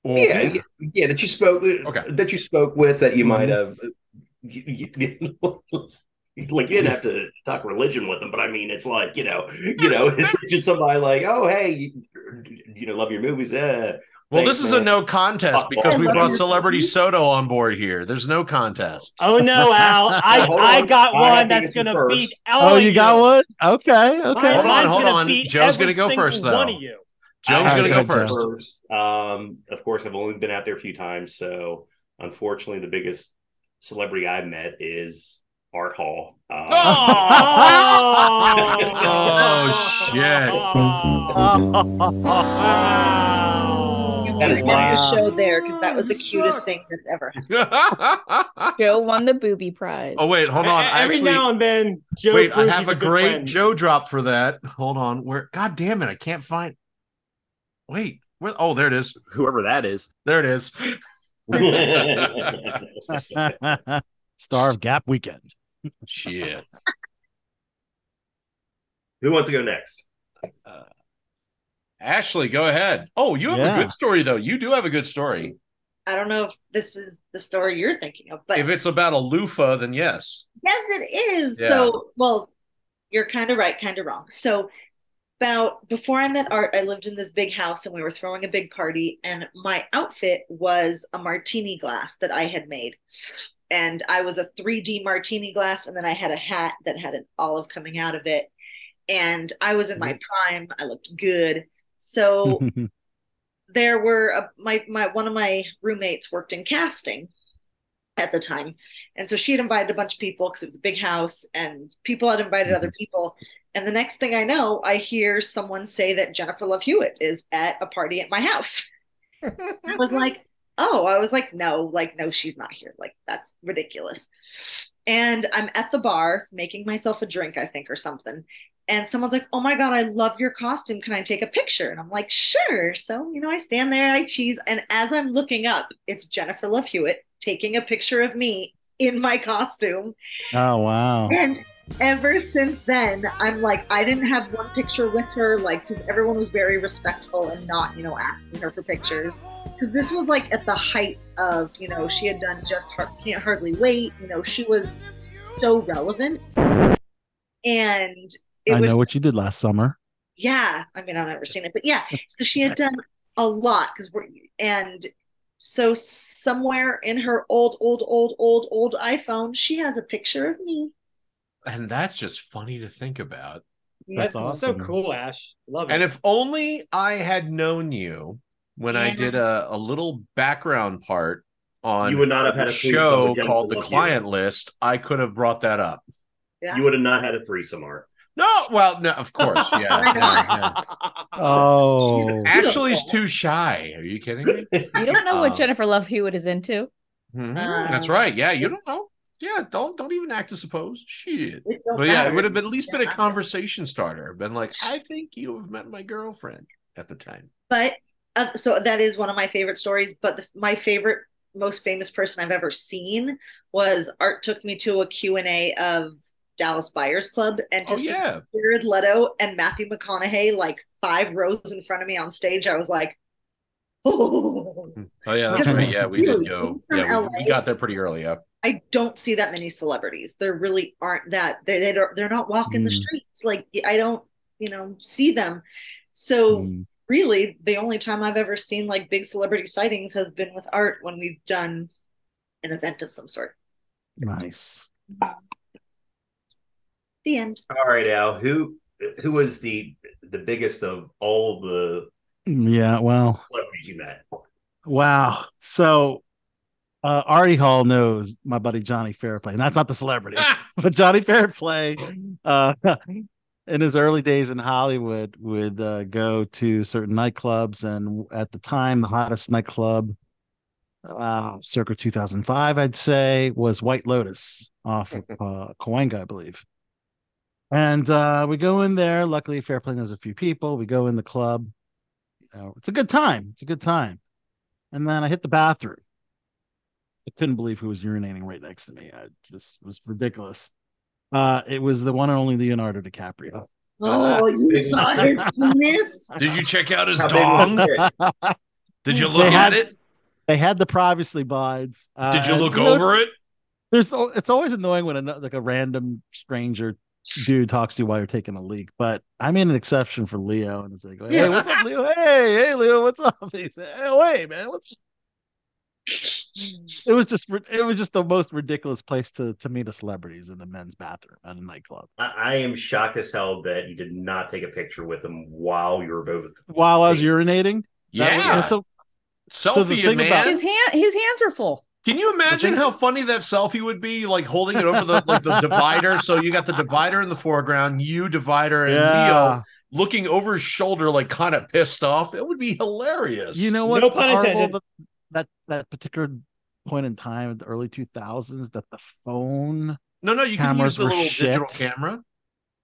Or- yeah, yeah, yeah, that you spoke Okay. that you spoke with that you might have you, you- like you didn't have to talk religion with them, but I mean it's like, you know, you know, it's just somebody like, oh hey, you, you know, love your movies, eh. Well, Thanks, this is a no contest because I we brought Celebrity movies. Soda on board here. There's no contest. Oh no, Al! I I got one have to that's gonna first. beat all Oh, of you got one? Okay, okay. Mine- Hold on, hold on. Joe's gonna go first, single One of you. Joe's going to go go first. first. Um, of course, I've only been out there a few times, so unfortunately, the biggest celebrity I've met is Art Hall. Um, Oh, shit. Wow. That is End why- the show there because that was the cutest thing that's ever happened. Joe won the booby prize. oh, wait, hold on. I Every actually, now and then, Joe wait, I have he's a great friend. Joe drop for that. Hold on. Where? God damn it. I can't find. Wait. Where? Oh, there it is. Whoever that is. There it is. Star of Gap Weekend. Shit. Who wants to go next? Uh, Ashley, go ahead. Oh, you have Yeah. a good story, though. You do have a good story. I don't know if this is the story you're thinking of, but If it's about a loofah, then yes. Yes, it is. Yeah. So, well, you're kind of right, kind of wrong. So, about before I met Art, I lived in this big house and we were throwing a big party, and my outfit was a martini glass that I had made. And I was a 3D martini glass, and then I had a hat that had an olive coming out of it. And I was in my mm-hmm. prime. I looked good. So there were a, my my one of my roommates worked in casting at the time and so she had invited a bunch of people because it was a big house and people had invited other mm-hmm. people and the next thing i know i hear someone say that jennifer love hewitt is at a party at my house i was like oh i was like no like no she's not here like that's ridiculous and i'm at the bar making myself a drink i think or something and someone's like, "Oh my god, I love your costume. Can I take a picture?" And I'm like, "Sure." So you know, I stand there, I cheese, and as I'm looking up, it's Jennifer Love Hewitt taking a picture of me in my costume. Oh wow. And ever since then, I'm like, I didn't have one picture with her, like, because everyone was very respectful and not, you know, asking her for pictures. Because this was like at the height of, you know, she had done just Har- can't hardly wait. You know, she was so relevant. And it I was know what you did last summer. yeah i mean i've never seen it but yeah so she had done a lot because we're and so somewhere in her old old old old old iphone she has a picture of me And that's just funny to think about. That's so awesome. cool, Ash. Love it. And if only I had known you when I did a, a little background part on You would not have had a show called The Love Client List, I could have brought that up. Yeah. You would have not had a threesome, Art. No, well, no, of course, yeah. Why not? yeah, Oh, yeah. Ashley's too shy. Are you kidding me? You don't know what Um, Jennifer Love Hewitt is into. Mhm, Uh, That's right. Yeah, you don't know. Yeah, don't don't even act to suppose. Shit. It But yeah, it would have been, at least been a conversation starter. Been like, I think you have met my girlfriend at the time. but uh, so that is one of my favorite stories but the, my favorite most famous person i've ever seen was art took me to a q&a of dallas buyers club and to Oh see yeah. jared leto and matthew mcconaughey like five rows in front of me on stage i was like oh Oh yeah, that's right. Yeah, we did go. Yeah, we, we got there pretty early. Yeah. i don't see that many celebrities there really aren't that they, they don't, they're not walking the Mm. streets like i don't you know see them so Mm. really the only time I've ever seen like big celebrity sightings has been with art when we've done an event of some sort. nice. The end. All right, Al. Who who was the the biggest of all the Yeah, well, celebrities you met? Wow. So uh Artie Hall knows my buddy Johnny Fairplay, and that's not the celebrity, but Johnny Fairplay, uh in his early days in Hollywood would uh, go to certain nightclubs and at the time the hottest nightclub uh circa 2005 I'd say was White Lotus off of uh Cahuenga, I believe. And uh we go in there. Luckily, Fairplay knows a few people. We go in the club. You know, it's a good time. It's a good time. And then I hit the bathroom. I couldn't believe who was urinating right next to me. I just it was ridiculous. Uh, it was the one and only Leonardo DiCaprio. Oh, you saw his penis? Did you check out his How dong? Did you They look had- at it? They had the privacy blinds. Uh, Did you and, look know, over it? There's it's always annoying when a, like a random stranger dude talks to you while you're taking a leak. But I made an exception for Leo, and it's like, hey, what's up, Leo? Hey, hey, Leo, what's up? He said, hey, wait, man, what's it was just it was just the most ridiculous place to to meet a celebrity is in the men's bathroom at a nightclub. I, I am shocked as hell that you did not take a picture with him while you were both. While I was urinating, that was- Yeah. so so the Selfie, thing man. about- His hand, his hands are full. Can you imagine how funny that selfie would be? Like holding it over the like the divider. So you got the divider in the foreground, you divider, and Leo yeah, looking over his shoulder, like kind of pissed off. It would be hilarious. you know what? No pun intended. that, that that particular point in time, in the early two thousands, that the phone no, no, you can use the were little digital camera.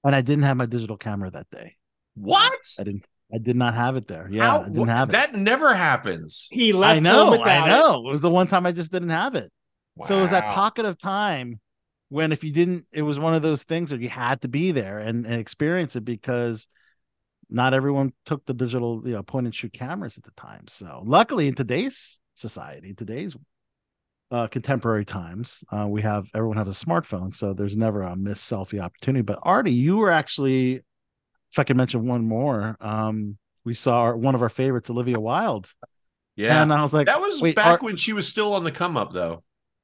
and I didn't have my digital camera that day. What? I didn't. I did not have it there. Yeah, How- I didn't have it. That never happens. he left I know. home I it. know. It. was the one time I just didn't have it. Wow. So it was that pocket of time when if you didn't, it was one of those things where you had to be there and, and experience it because not everyone took the digital, you know, point and shoot cameras at the time. So luckily in today's society, today's uh, contemporary times, uh, we have everyone has a smartphone, so there's never a missed selfie opportunity. But Artie, you were actually, if I could mention one more, um, we saw our, one of our favorites, Olivia Wilde, Yeah. and I was like, that was wait, back Art- when she was still on the come up, though.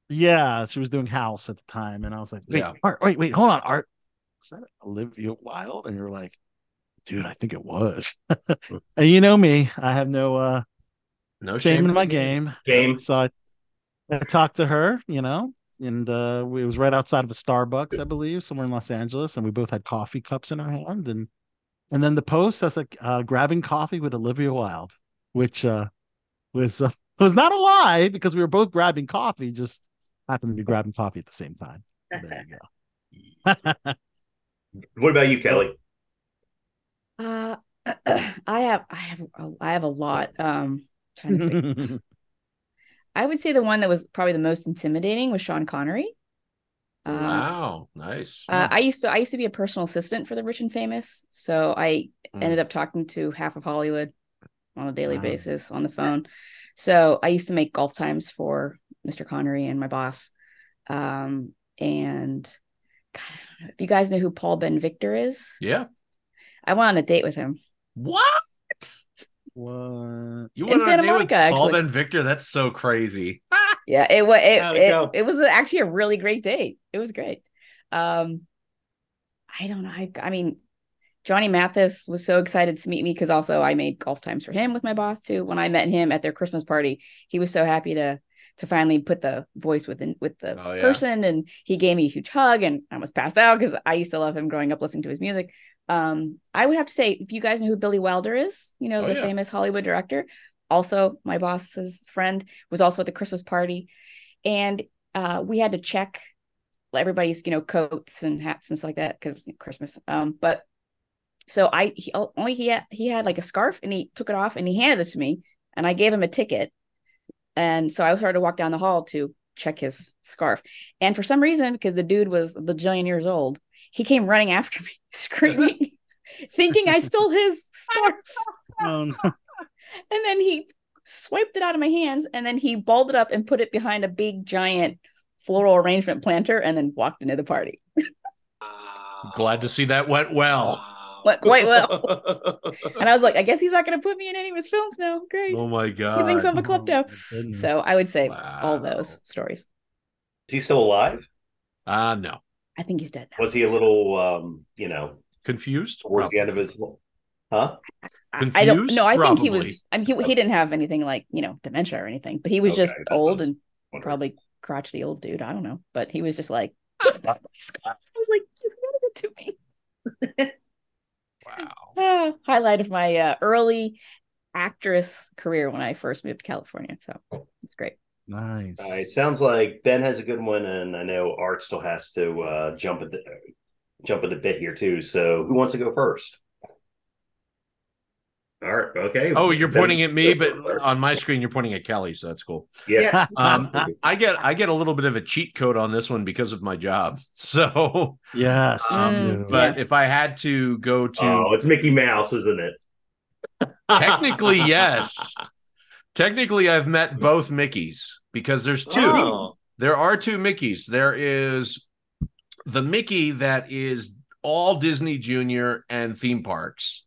Yeah, she was doing House at the time, and I was like, "Wait, Yeah. Art, wait, wait, hold on, Art, is that Olivia Wilde?" And you're like, "Dude, I think it was." and you know me, I have no uh No shame shame in my game. Game. So I, I talked to her, you know, and uh we it was right outside of a Starbucks, I believe, somewhere in Los Angeles, and we both had coffee cups in our hand, and and then the post that's like uh, grabbing coffee with Olivia Wilde, which uh was uh, was not a lie because we were both grabbing coffee, just happened to be grabbing coffee at the same time. So there you go. What about you, Kelly? Uh, I have, I have, a, I have a lot. Um, trying to pick. I would say the one that was probably the most intimidating was Sean Connery. Um, Wow. Nice. Uh, I used to I used to be a personal assistant for the rich and famous, so I Mm. ended up talking to half of Hollywood on a daily Wow. basis on the phone. So I used to make golf times for Mr. Connery and my boss, um, and God, you guys know who Paul Ben Victor is? Yeah. I went on a date with him. What? What? You In went on a Santa date with Monica, Paul actually. Ben Victor? That's so crazy. Yeah, it was it, it it, was actually a really great date. It was great. Um, I don't know. I, I mean, Johnny Mathis was so excited to meet me because also I made golf times for him with my boss too. When I met him at their Christmas party, he was so happy to to finally put the voice with the with the Oh, yeah. person, and he gave me a huge hug, and I was passed out because I used to love him growing up listening to his music. Um, I would have to say, if you guys know who Billy Wilder is, you know Oh, the yeah. famous Hollywood director. Also, my boss's friend was also at the Christmas party, and uh, we had to check everybody's you know coats and hats and stuff like that because Christmas. Um, but so I he, only he had he had like a scarf and he took it off and he handed it to me and I gave him a ticket, and so I started to walk down the hall to check his scarf, and for some reason because the dude was a bajillion years old, he came running after me screaming, thinking I stole his scarf. Oh, no. And then he swiped it out of my hands and then he balled it up and put it behind a big giant floral arrangement planter and then walked into the party. Glad to see that went well. Went quite well. And I was like, I guess he's not going to put me in any of his films now. Great. Oh my God. he thinks I'm a klepto. Goodness. So I would say all those stories. Is he still alive? Uh no. I think he's dead now. Was he a little, um, you know, Confused? towards the end of his, huh? I- I don't Confused? know. I think he was, I mean, he, he didn't have anything like, you know, dementia or anything, but he was Okay, just that's what I old and wondering. probably crotchety old dude. I don't know. But he was just like, "Give back my scarf." I was like, you handed it to me. Wow. Ah, highlight of my uh, early actress career when I first moved to California. So it's great. Nice. All right, sounds like Ben has a good one, and I know Art still has to uh, jump at the jump at the bit here too. So, who wants to go first? All right, okay. Oh, you're Ben- pointing at me, but on my screen you're pointing at Kelly, so that's cool. yeah. Um, I get I get a little bit of a cheat code on this one because of my job. So, yes, um, do. but if I had to go to Oh, it's Mickey Mouse, isn't it? technically, yes. Technically, I've met both Mickeys because there's two. Oh. There are two Mickeys. There is the Mickey that is all Disney Junior and theme parks.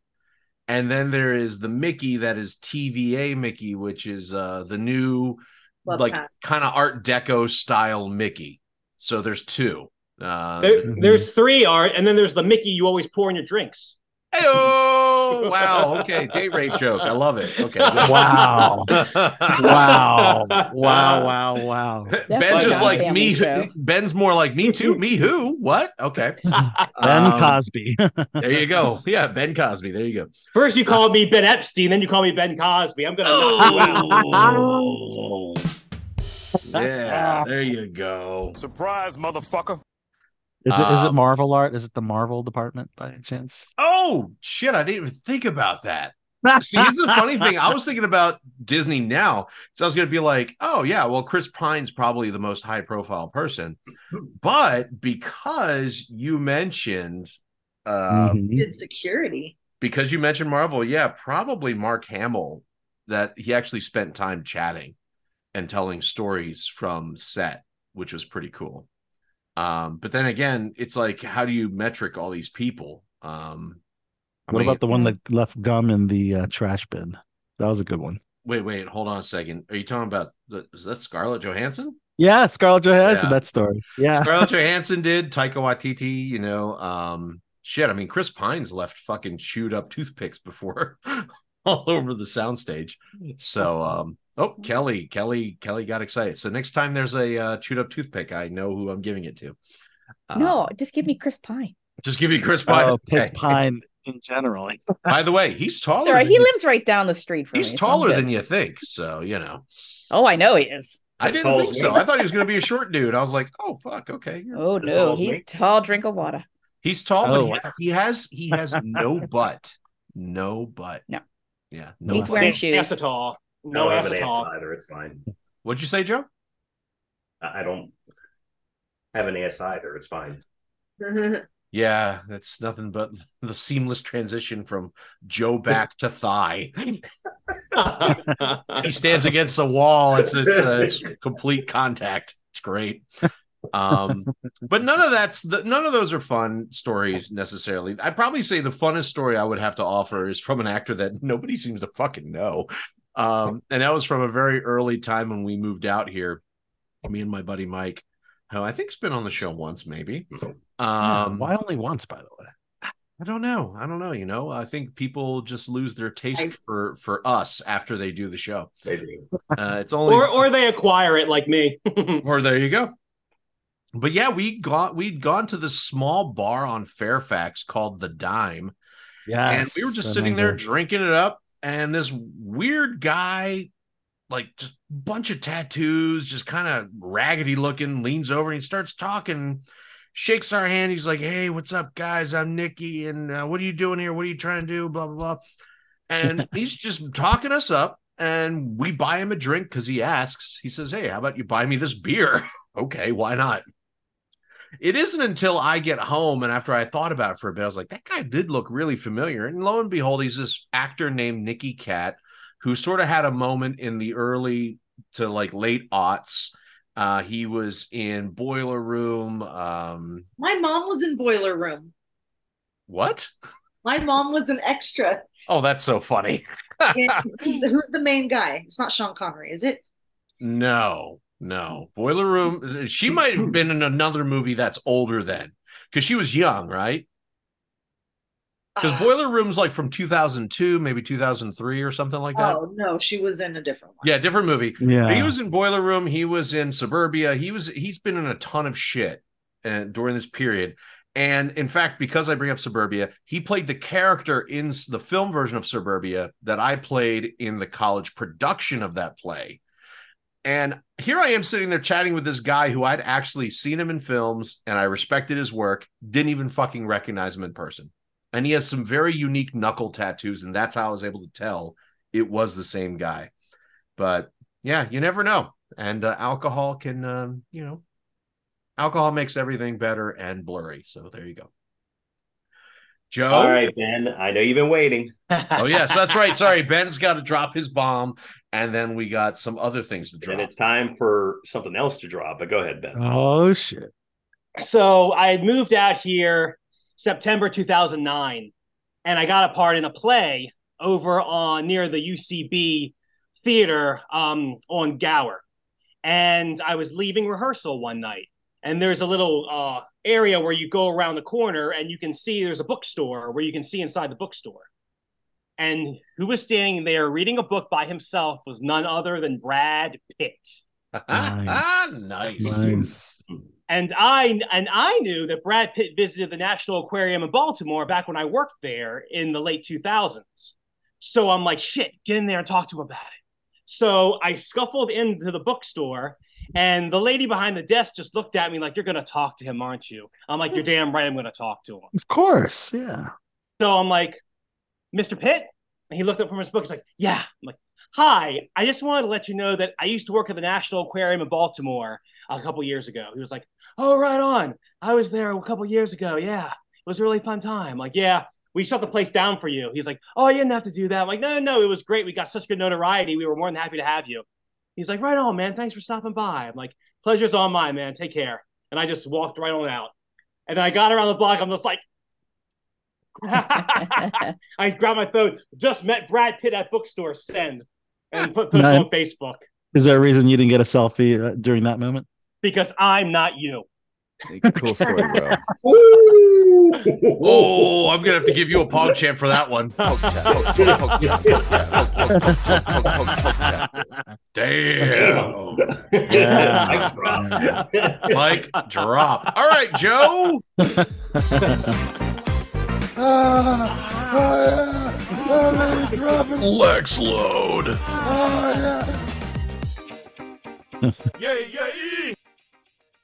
And then there is the Mickey that is TVA Mickey, which is uh the new Love like kind of art deco style Mickey. So there's two. Uh There, Mhm. there's three art, and then there's the Mickey you always pour in your drinks. Hey-oh! Wow, okay, date rape joke. I love it. Okay. Wow. wow. Wow. Wow. Wow. Ben's just like me. show. Ben's more like me too. Me who? What? Okay. Ben Um, Cosby. There you go. Yeah, Ben Cosby. There you go. First you called me Ben Epstein, then you call me Ben Cosby. I'm gonna Oh. knock you out. Yeah, there you go. Surprise, motherfucker. Is it is it Um, Marvel art? Is it the Marvel department by any chance? Oh shit! I didn't even think about that. See, here's the funny thing. I was thinking about Disney now, so I was going to be like, "Oh yeah, well, Chris Pine's probably the most high-profile person," but because you mentioned, uh, Mhm. Did security. because you mentioned Marvel, yeah, probably Mark Hamill. That he actually spent time chatting and telling stories from set, which was pretty cool. Um, but then again, it's like, how do you metric all these people? Um, I What mean- about the one that left gum in the uh, trash bin? That was a good one. Wait, wait, hold on a second. Are you talking about the, is that Scarlett Johansson? Yeah, Scarlett Johansson. Yeah. That story. Yeah. Scarlett Johansson did, Taika Waititi, you know, um, shit. I mean, Chris Pines left fucking chewed up toothpicks before all over the soundstage. So, um, oh, Kelly, Kelly, Kelly got excited. So next time there's a uh, chewed up toothpick, I know who I'm giving it to. Uh, no, just give me Chris Pine. just give me Chris Pine. Oh, Chris Okay. Pine in general. By the way, he's taller. Sorry, than he you- lives right down the street from He's me. so taller good. than you think. So you know. Oh, I know he is. I As didn't think as so. I thought he was going to be a short dude. I was like, oh fuck, okay. Oh As tall no, he's me? tall. Drink of water. He's tall, Oh, but he, he has he has no butt, no butt. No. Yeah, no. He's butt. wearing shoes. Acetol. I No I don't have an acetol. either. It's fine. What'd you say, Joe? I I don't have an ass either. It's fine. Yeah, that's nothing but the seamless transition from Joe back to thigh. he stands against the wall. It's it's, uh, it's complete contact. It's great. Um, but none of that's the, none of those are fun stories necessarily. I'd probably say the funnest story I would have to offer is from an actor that nobody seems to fucking know. Um, and that was from a very early time when we moved out here. Me and my buddy Mike, who I think's been on the show once, maybe. Um, why only once, by the way? I don't know. I don't know. You know, I think people just lose their taste for for us after they do the show. They do. Uh, it's only or or they acquire it like me. or there you go. But yeah, we got we'd gone to this small bar on Fairfax called the Dime, Yeah, and we were just sitting there drinking it up, and this weird guy, like just bunch of tattoos, just kind of raggedy looking, leans over and he starts talking, shakes our hand. He's like, "Hey, what's up, guys? I'm Nicky, and uh, what are you doing here? What are you trying to do? Blah blah blah." And he's just talking us up, and we buy him a drink because he asks. He says, "Hey, how about you buy me this beer?" okay, why not? It isn't until I get home and after I thought about it for a bit, I was like, that guy did look really familiar. And lo and behold, he's this actor named Nicky Katt who sort of had a moment in the early to like late aughts. Uh, he was in Boiler Room. Um, My mom was in Boiler Room. what? My mom was an extra. Oh, that's so funny. Who's, the, who's the main guy? It's not Sean Connery, is it? No, no. Boiler Room. She might have been in another movie that's older then because she was young, right? Because Uh, Boiler Room's like from 2002, maybe 2003 or something like that. Oh no, she was in a different one. Yeah, different movie. Yeah, But he was in Boiler Room. He was in Suburbia. He was he's been in a ton of shit uh, during this period. And in fact, because I bring up Suburbia, he played the character in the film version of Suburbia that I played in the college production of that play. And here I am sitting there chatting with this guy who I'd actually seen him in films and I respected his work, didn't even fucking recognize him in person. And he has some very unique knuckle tattoos, and that's how I was able to tell it was the same guy. But yeah, you never know. And uh, alcohol can, um, you know, alcohol makes everything better and blurry. So there you go. Joe. All right, Ben. I know you've been waiting. Oh yes, that's right. Sorry, Ben's got to drop his bomb, and then we got some other things to drop. And it's time for something else to drop. But go ahead, Ben. Oh shit! so I had moved out here September 2009, and I got a part in a play over on near the UCB theater um, on Gower. And I was leaving rehearsal one night, and there's a little uh, area where you go around the corner and you can see there's a bookstore where you can see inside the bookstore. And who was standing there reading a book by himself was none other than Brad Pitt. nice. Nice. Nice. And I and I knew that Brad Pitt visited the National Aquarium in Baltimore back when I worked there in the late 2000s. So I'm like, shit, get in there and talk to him about it. So I scuffled into the bookstore, and the lady behind the desk just looked at me like, "You're gonna talk to him, aren't you?" I'm like, "You're damn right, I'm gonna talk to him." Of course, yeah. So I'm like, Mr. Pitt? And he looked up from his book. He's like, Yeah. I'm like, Hi, I just wanted to let you know that I used to work at the National Aquarium in Baltimore a couple years ago. He was like, Oh, right on. I was there a couple years ago. Yeah. It was a really fun time. I'm like, Yeah, we shut the place down for you. He's like, Oh, you didn't have to do that. I'm like, No, no, it was great. We got such good notoriety. We were more than happy to have you. He's like, Right on, man. Thanks for stopping by. I'm like, Pleasure's all mine, man. Take care. And I just walked right on out. And then I got around the block. I'm just like, I grabbed my phone. Just met Brad Pitt at bookstore. Send and put, put it Nice. on Facebook Is there a reason you didn't get a selfie uh, during that moment? because I'm not you. Cool story, bro. Oh, I'm gonna have to give you a pog champ for that one. Damn. Yeah. Mike, drop. All right, Joe. Lex load. Yeah, yeah.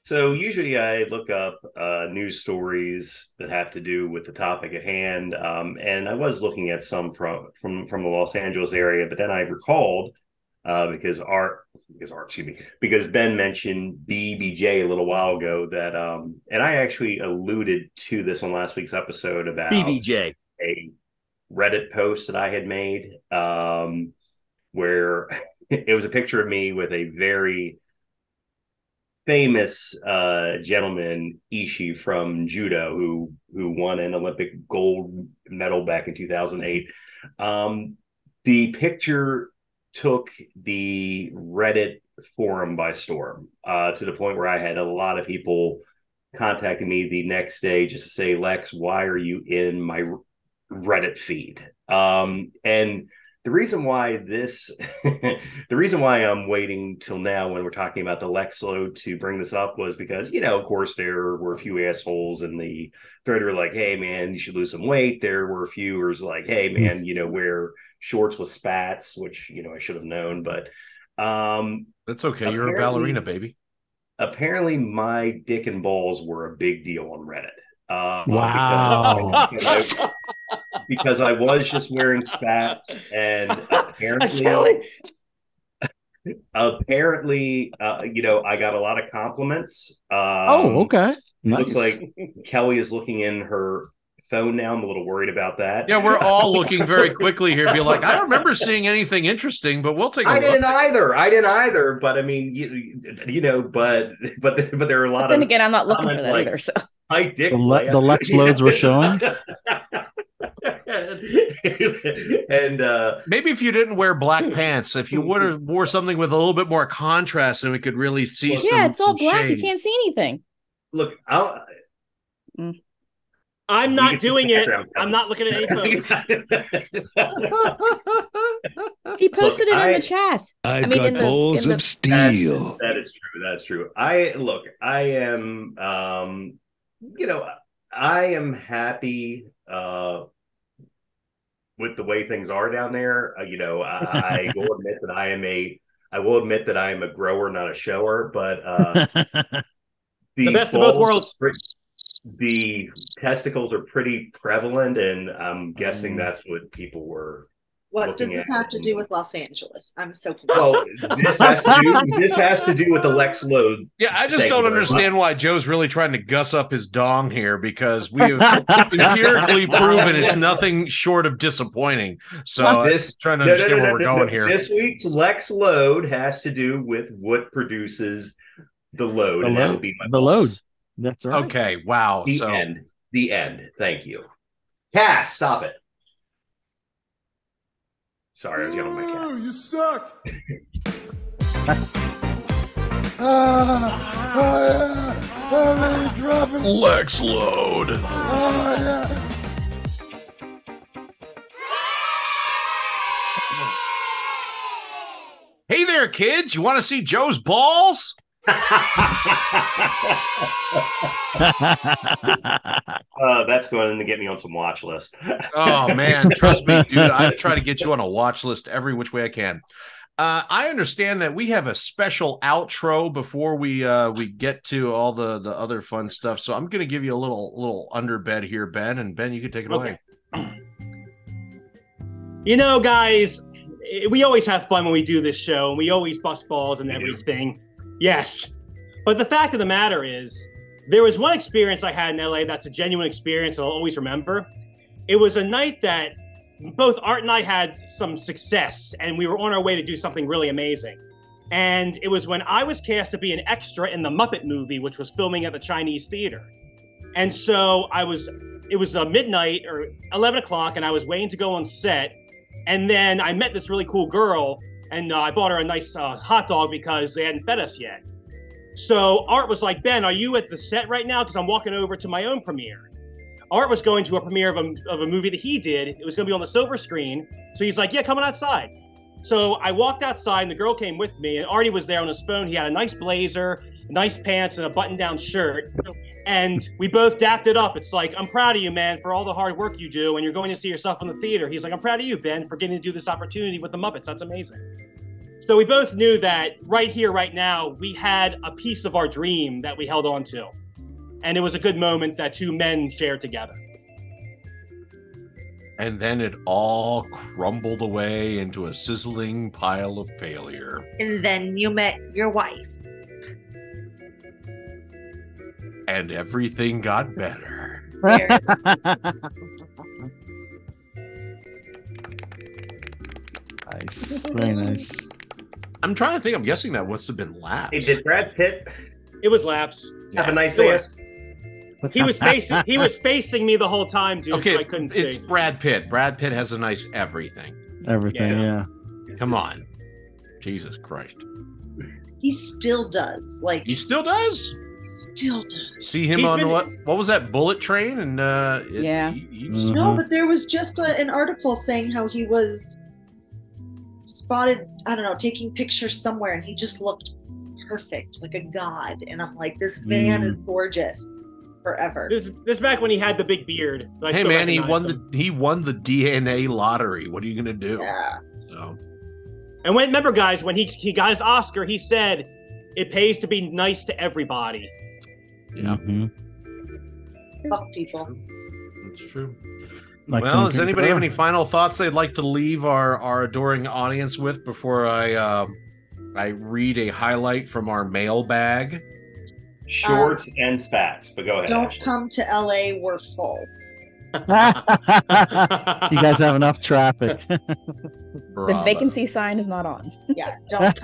So usually I look up uh, news stories that have to do with the topic at hand, um, and I was looking at some from from from the Los Angeles area, but then I recalled uh, because Art because Art excuse me because Ben mentioned BBJ a little while ago that um, and I actually alluded to this on last week's episode about BBJ. a Reddit post that I had made um, where it was a picture of me with a very famous uh, gentleman Ishii from judo who who won an Olympic gold medal back in 2008. Um, the picture took the Reddit forum by storm uh, to the point where I had a lot of people contacting me the next day just to say, Lex, why are you in my Reddit feed? Um, and the reason why this, the reason why I'm waiting till now when we're talking about the Lex load to bring this up was because, you know, of course, there were a few assholes in the thread were like, hey, man, you should lose some weight. There were a few who was like, hey, man, you know, wear shorts with spats, which, you know, I should have known. But um, that's okay. You're a ballerina, baby. Apparently, my dick and balls were a big deal on Reddit. Uh, Wow. Because, because I, because I was just wearing spats, and apparently, apparently, uh, you know, I got a lot of compliments. Um, oh, okay. Nice. Looks like Kelly is looking in her phone now. I'm a little worried about that. Yeah, we're all looking very quickly here. Be like, I don't remember seeing anything interesting, but we'll take a I look. didn't either. I didn't either. But I mean, you, you know, but but but there are a lot But then of again, I'm not looking for comments that like, either. So I dick The le- the Lex loads were showing? and uh Maybe if you didn't wear black pants, if you would have wore something with a little bit more contrast, and we could really see. Well, some, yeah, it's all some black. You can't see anything. look, I'll, I'm not doing it. background I'm not looking at any photos. He posted it in I- the chat. I've I mean, got in the- balls in the- of steel. that is true. That's true. I look, I am um you know, I am happy uh with the way things are down there. Uh, you know, I, I will admit that I am a I will admit that I am a grower, not a shower, but uh The best of both worlds. pre- the testicles are pretty prevalent, and I'm guessing Mm. that's what people were. What does this at have it to do with Los Angeles? I'm so confused. Well, this has to do. This has to do with the Lex load. Yeah, I just don't understand why Joe's really trying to guss up his dong here because we have empirically proven it's nothing short of disappointing. So I'm This- just trying to No, no, understand no, where no, we're no, going no. here. This week's Lex load has to do with what produces the load, The load. be my The load. That's right. Okay, wow. The so end. The end. Thank you. Cass, stop it. Sorry, I was getting on my cat. Oh, you suck. Ah, ah, yeah. I'm really dropping. Lex load. Oh, yeah. Hey there, kids. You want to see Joe's balls? Uh, that's going to get me on some watch list. Oh man, trust me, dude. I try to get you on a watch list every which way I can. Uh, I understand that we have a special outro before we uh, we get to all the the other fun stuff. So I'm going to give you a little little underbed here, Ben, and Ben, you can take it away. You know, guys, we always have fun when we do this show, and we always bust balls and We do. everything. Yes. But the fact of the matter is, there was one experience I had in LA that's a genuine experience I'll always remember. It was a night that both Art and I had some success, and we were on our way to do something really amazing. And it was when I was cast to be an extra in the Muppet movie, which was filming at the Chinese Theater. And so I was, it was midnight or 11 o'clock, and I was waiting to go on set. And then I met this really cool girl, and uh, I bought her a nice uh, hot dog because they hadn't fed us yet. So Art was like, Ben, are you at the set right now? Because I'm walking over to my own premiere. Art was going to a premiere of a, of a movie that he did. It was going to be on the silver screen. So he's like, Yeah, come on outside. So I walked outside, and the girl came with me, and Artie was there on his phone. He had a nice blazer, nice pants, and a button down shirt. And we both dapped it up. It's like, I'm proud of you, man, for all the hard work you do, and you're going to see yourself in the theater. He's like, I'm proud of you, Ben, for getting to do this opportunity with the Muppets. That's amazing. So we both knew that right here, right now, we had a piece of our dream that we held on to. And it was a good moment that two men shared together. And then it all crumbled away into a sizzling pile of failure. And then you met your wife. And everything got better. Nice. Very nice. I'm trying to think. I'm guessing that must have been laps. Hey, did Brad Pitt It was laps. Have a nice It ass. He was facing. He was facing me the whole time, dude. Okay, so I couldn't see. it's Brad Pitt. Brad Pitt has a nice everything. Everything, yeah. Come on, Jesus Christ, He still does. Like he still does. Still does. See him He's on been- what? What was that bullet train? And uh, it- Yeah. he- he- Mhm. No, but there was just a, an article saying how he was spotted, I don't know, taking pictures somewhere and he just looked perfect, like a god. And I'm like, this man Mm. is gorgeous forever. This this back when he had the big beard. but I hey man, he won him. the he won the DNA lottery. What are you gonna do? Yeah. So And when remember, guys, when he he got his Oscar, he said, "It pays to be nice to everybody." yeah, Mhm. Fuck people. that's true. Like well, does Kim anybody have any final thoughts they'd like to leave our our adoring audience with before I uh, I read a highlight from our mailbag? Short and spats, but go ahead. Don't Ashley. come to LA, we're full. you guys have enough traffic. The vacancy sign is not on. Yeah, don't.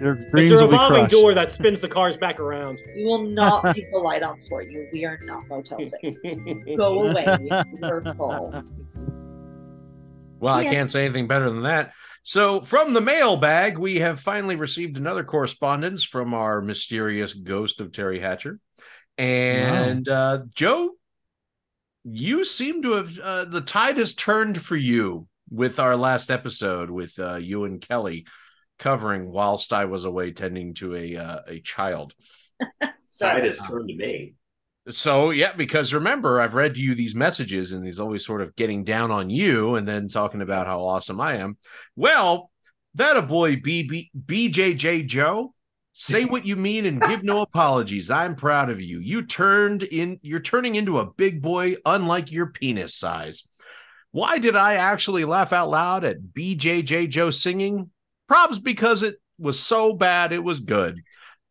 Your it's dreams a will be revolving door that spins the cars back around. we will not keep the light on for you. We are not Motel 6. Go away. We're full. Well, I can't say anything better than that. So, from the mailbag, we have finally received another correspondence from our mysterious ghost of Terry Hatcher. And uh, Joe, you seem to have uh, the tide has turned for you with our last episode with uh, you and Kelly covering whilst I was away tending to a uh, a child. Side is turned to me. So yeah, because remember, I've read you these messages, and he's always sort of getting down on you, and then talking about how awesome I am. Well, that a boy, BB, BJJ Joe. Say what you mean and give no apologies. I'm proud of you. You turned in. You're turning into a big boy, unlike your penis size. Why did I actually laugh out loud at BJJ Joe singing? Probs because it was so bad it was good.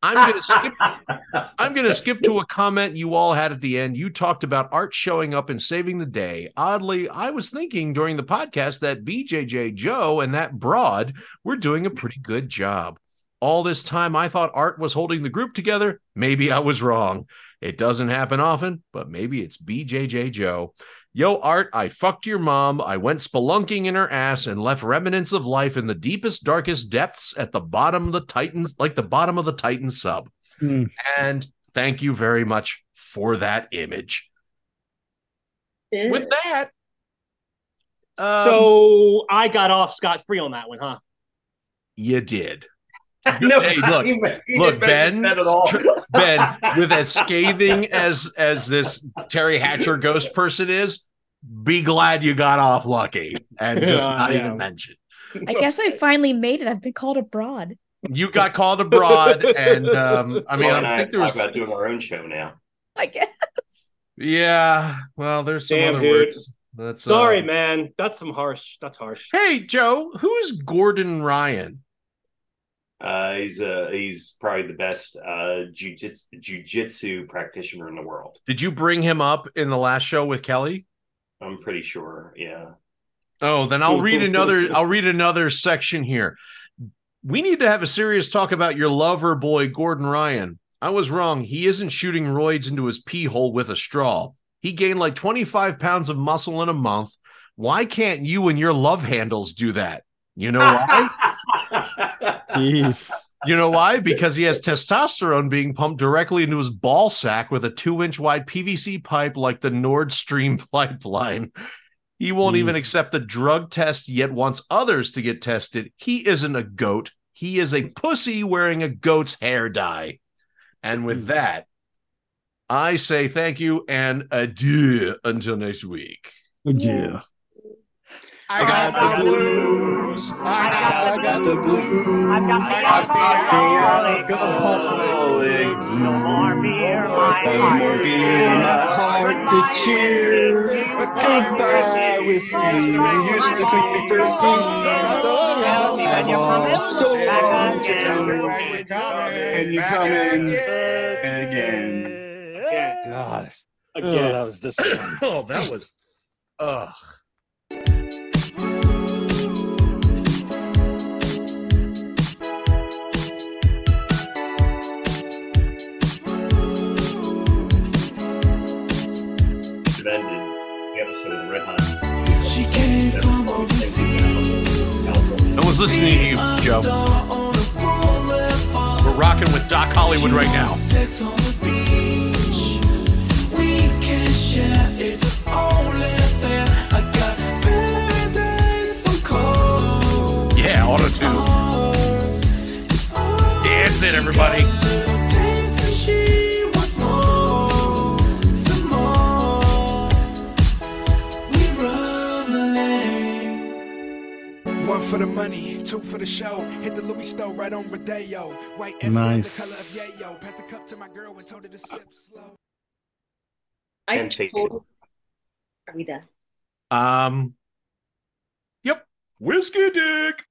I'm gonna skip. I'm going to skip to a comment you all had at the end. You talked about art showing up and saving the day. Oddly, I was thinking during the podcast that BJJ Joe and that broad were doing a pretty good job. All this time, I thought art was holding the group together. Maybe I was wrong. It doesn't happen often, but maybe it's BJJ Joe. Yo, Art, I fucked your mom. I went spelunking in her ass and left remnants of life in the deepest, darkest depths at the bottom of the Titans, like the bottom of the Titan sub. Hmm. And thank you very much for that image. With that, um, so I got off scot free on that one, huh? you did. No, Hey, look, he didn't look, Ben, at all. Ben, with as scathing as as this Terry Hatcher ghost person is, be glad you got off lucky and just Yeah, not yeah. even mention. I guess I finally made it. I've been called abroad. You got called abroad, and um, I mean, Well, and I I think there was, about doing our own show now. I guess. yeah. Well, there's some Damn, other dude. words. That's Sorry, uh, man. That's some harsh. That's harsh. Hey, Joe, who's Gordon Ryan? Uh, he's uh, he's probably the best uh, jujitsu, jujitsu practitioner in the world. Did you bring him up in the last show with Kelly? I'm pretty sure. Yeah. Oh, then I'll read another. I'll read another section here. We need to have a serious talk about your lover boy, Gordon Ryan. I was wrong. He isn't shooting roids into his pee hole with a straw. He gained like 25 pounds of muscle in a month. Why can't you and your love handles do that? You know why? Jeez. You know why? Because he has testosterone being pumped directly into his ball sack with a two inch wide PVC pipe like the Nord Stream pipeline. He won't even accept a drug test, yet wants others to get tested. He isn't a goat. He is a pussy wearing a goat's hair dye. And with Jeez. that, I say thank you and adieu until next week. Yeah. I got the blues. I got the blues. I've got the alcoholic. alcoholic. No more beer, my No heart. more beer, my heart to cheer. But goodbye with you. Used to be thirsty. And you're coming So long. And you're coming again. God. Again. Oh, that was disappointing. Oh, that was. Ugh. Listening to you, Joe. We're rocking with Doc Hollywood right now. Sex on the beach. We can share. It's only fair. I got paradise so cold. Yeah, auto tune. Dance it, everybody. For the money, two for the show. Hit the Louis store right on Rodeo. White and Nice. the color of yayo. Pass the cup to my girl and told her to sip slow. I And take Are we done? Um, yep. Whiskey dick.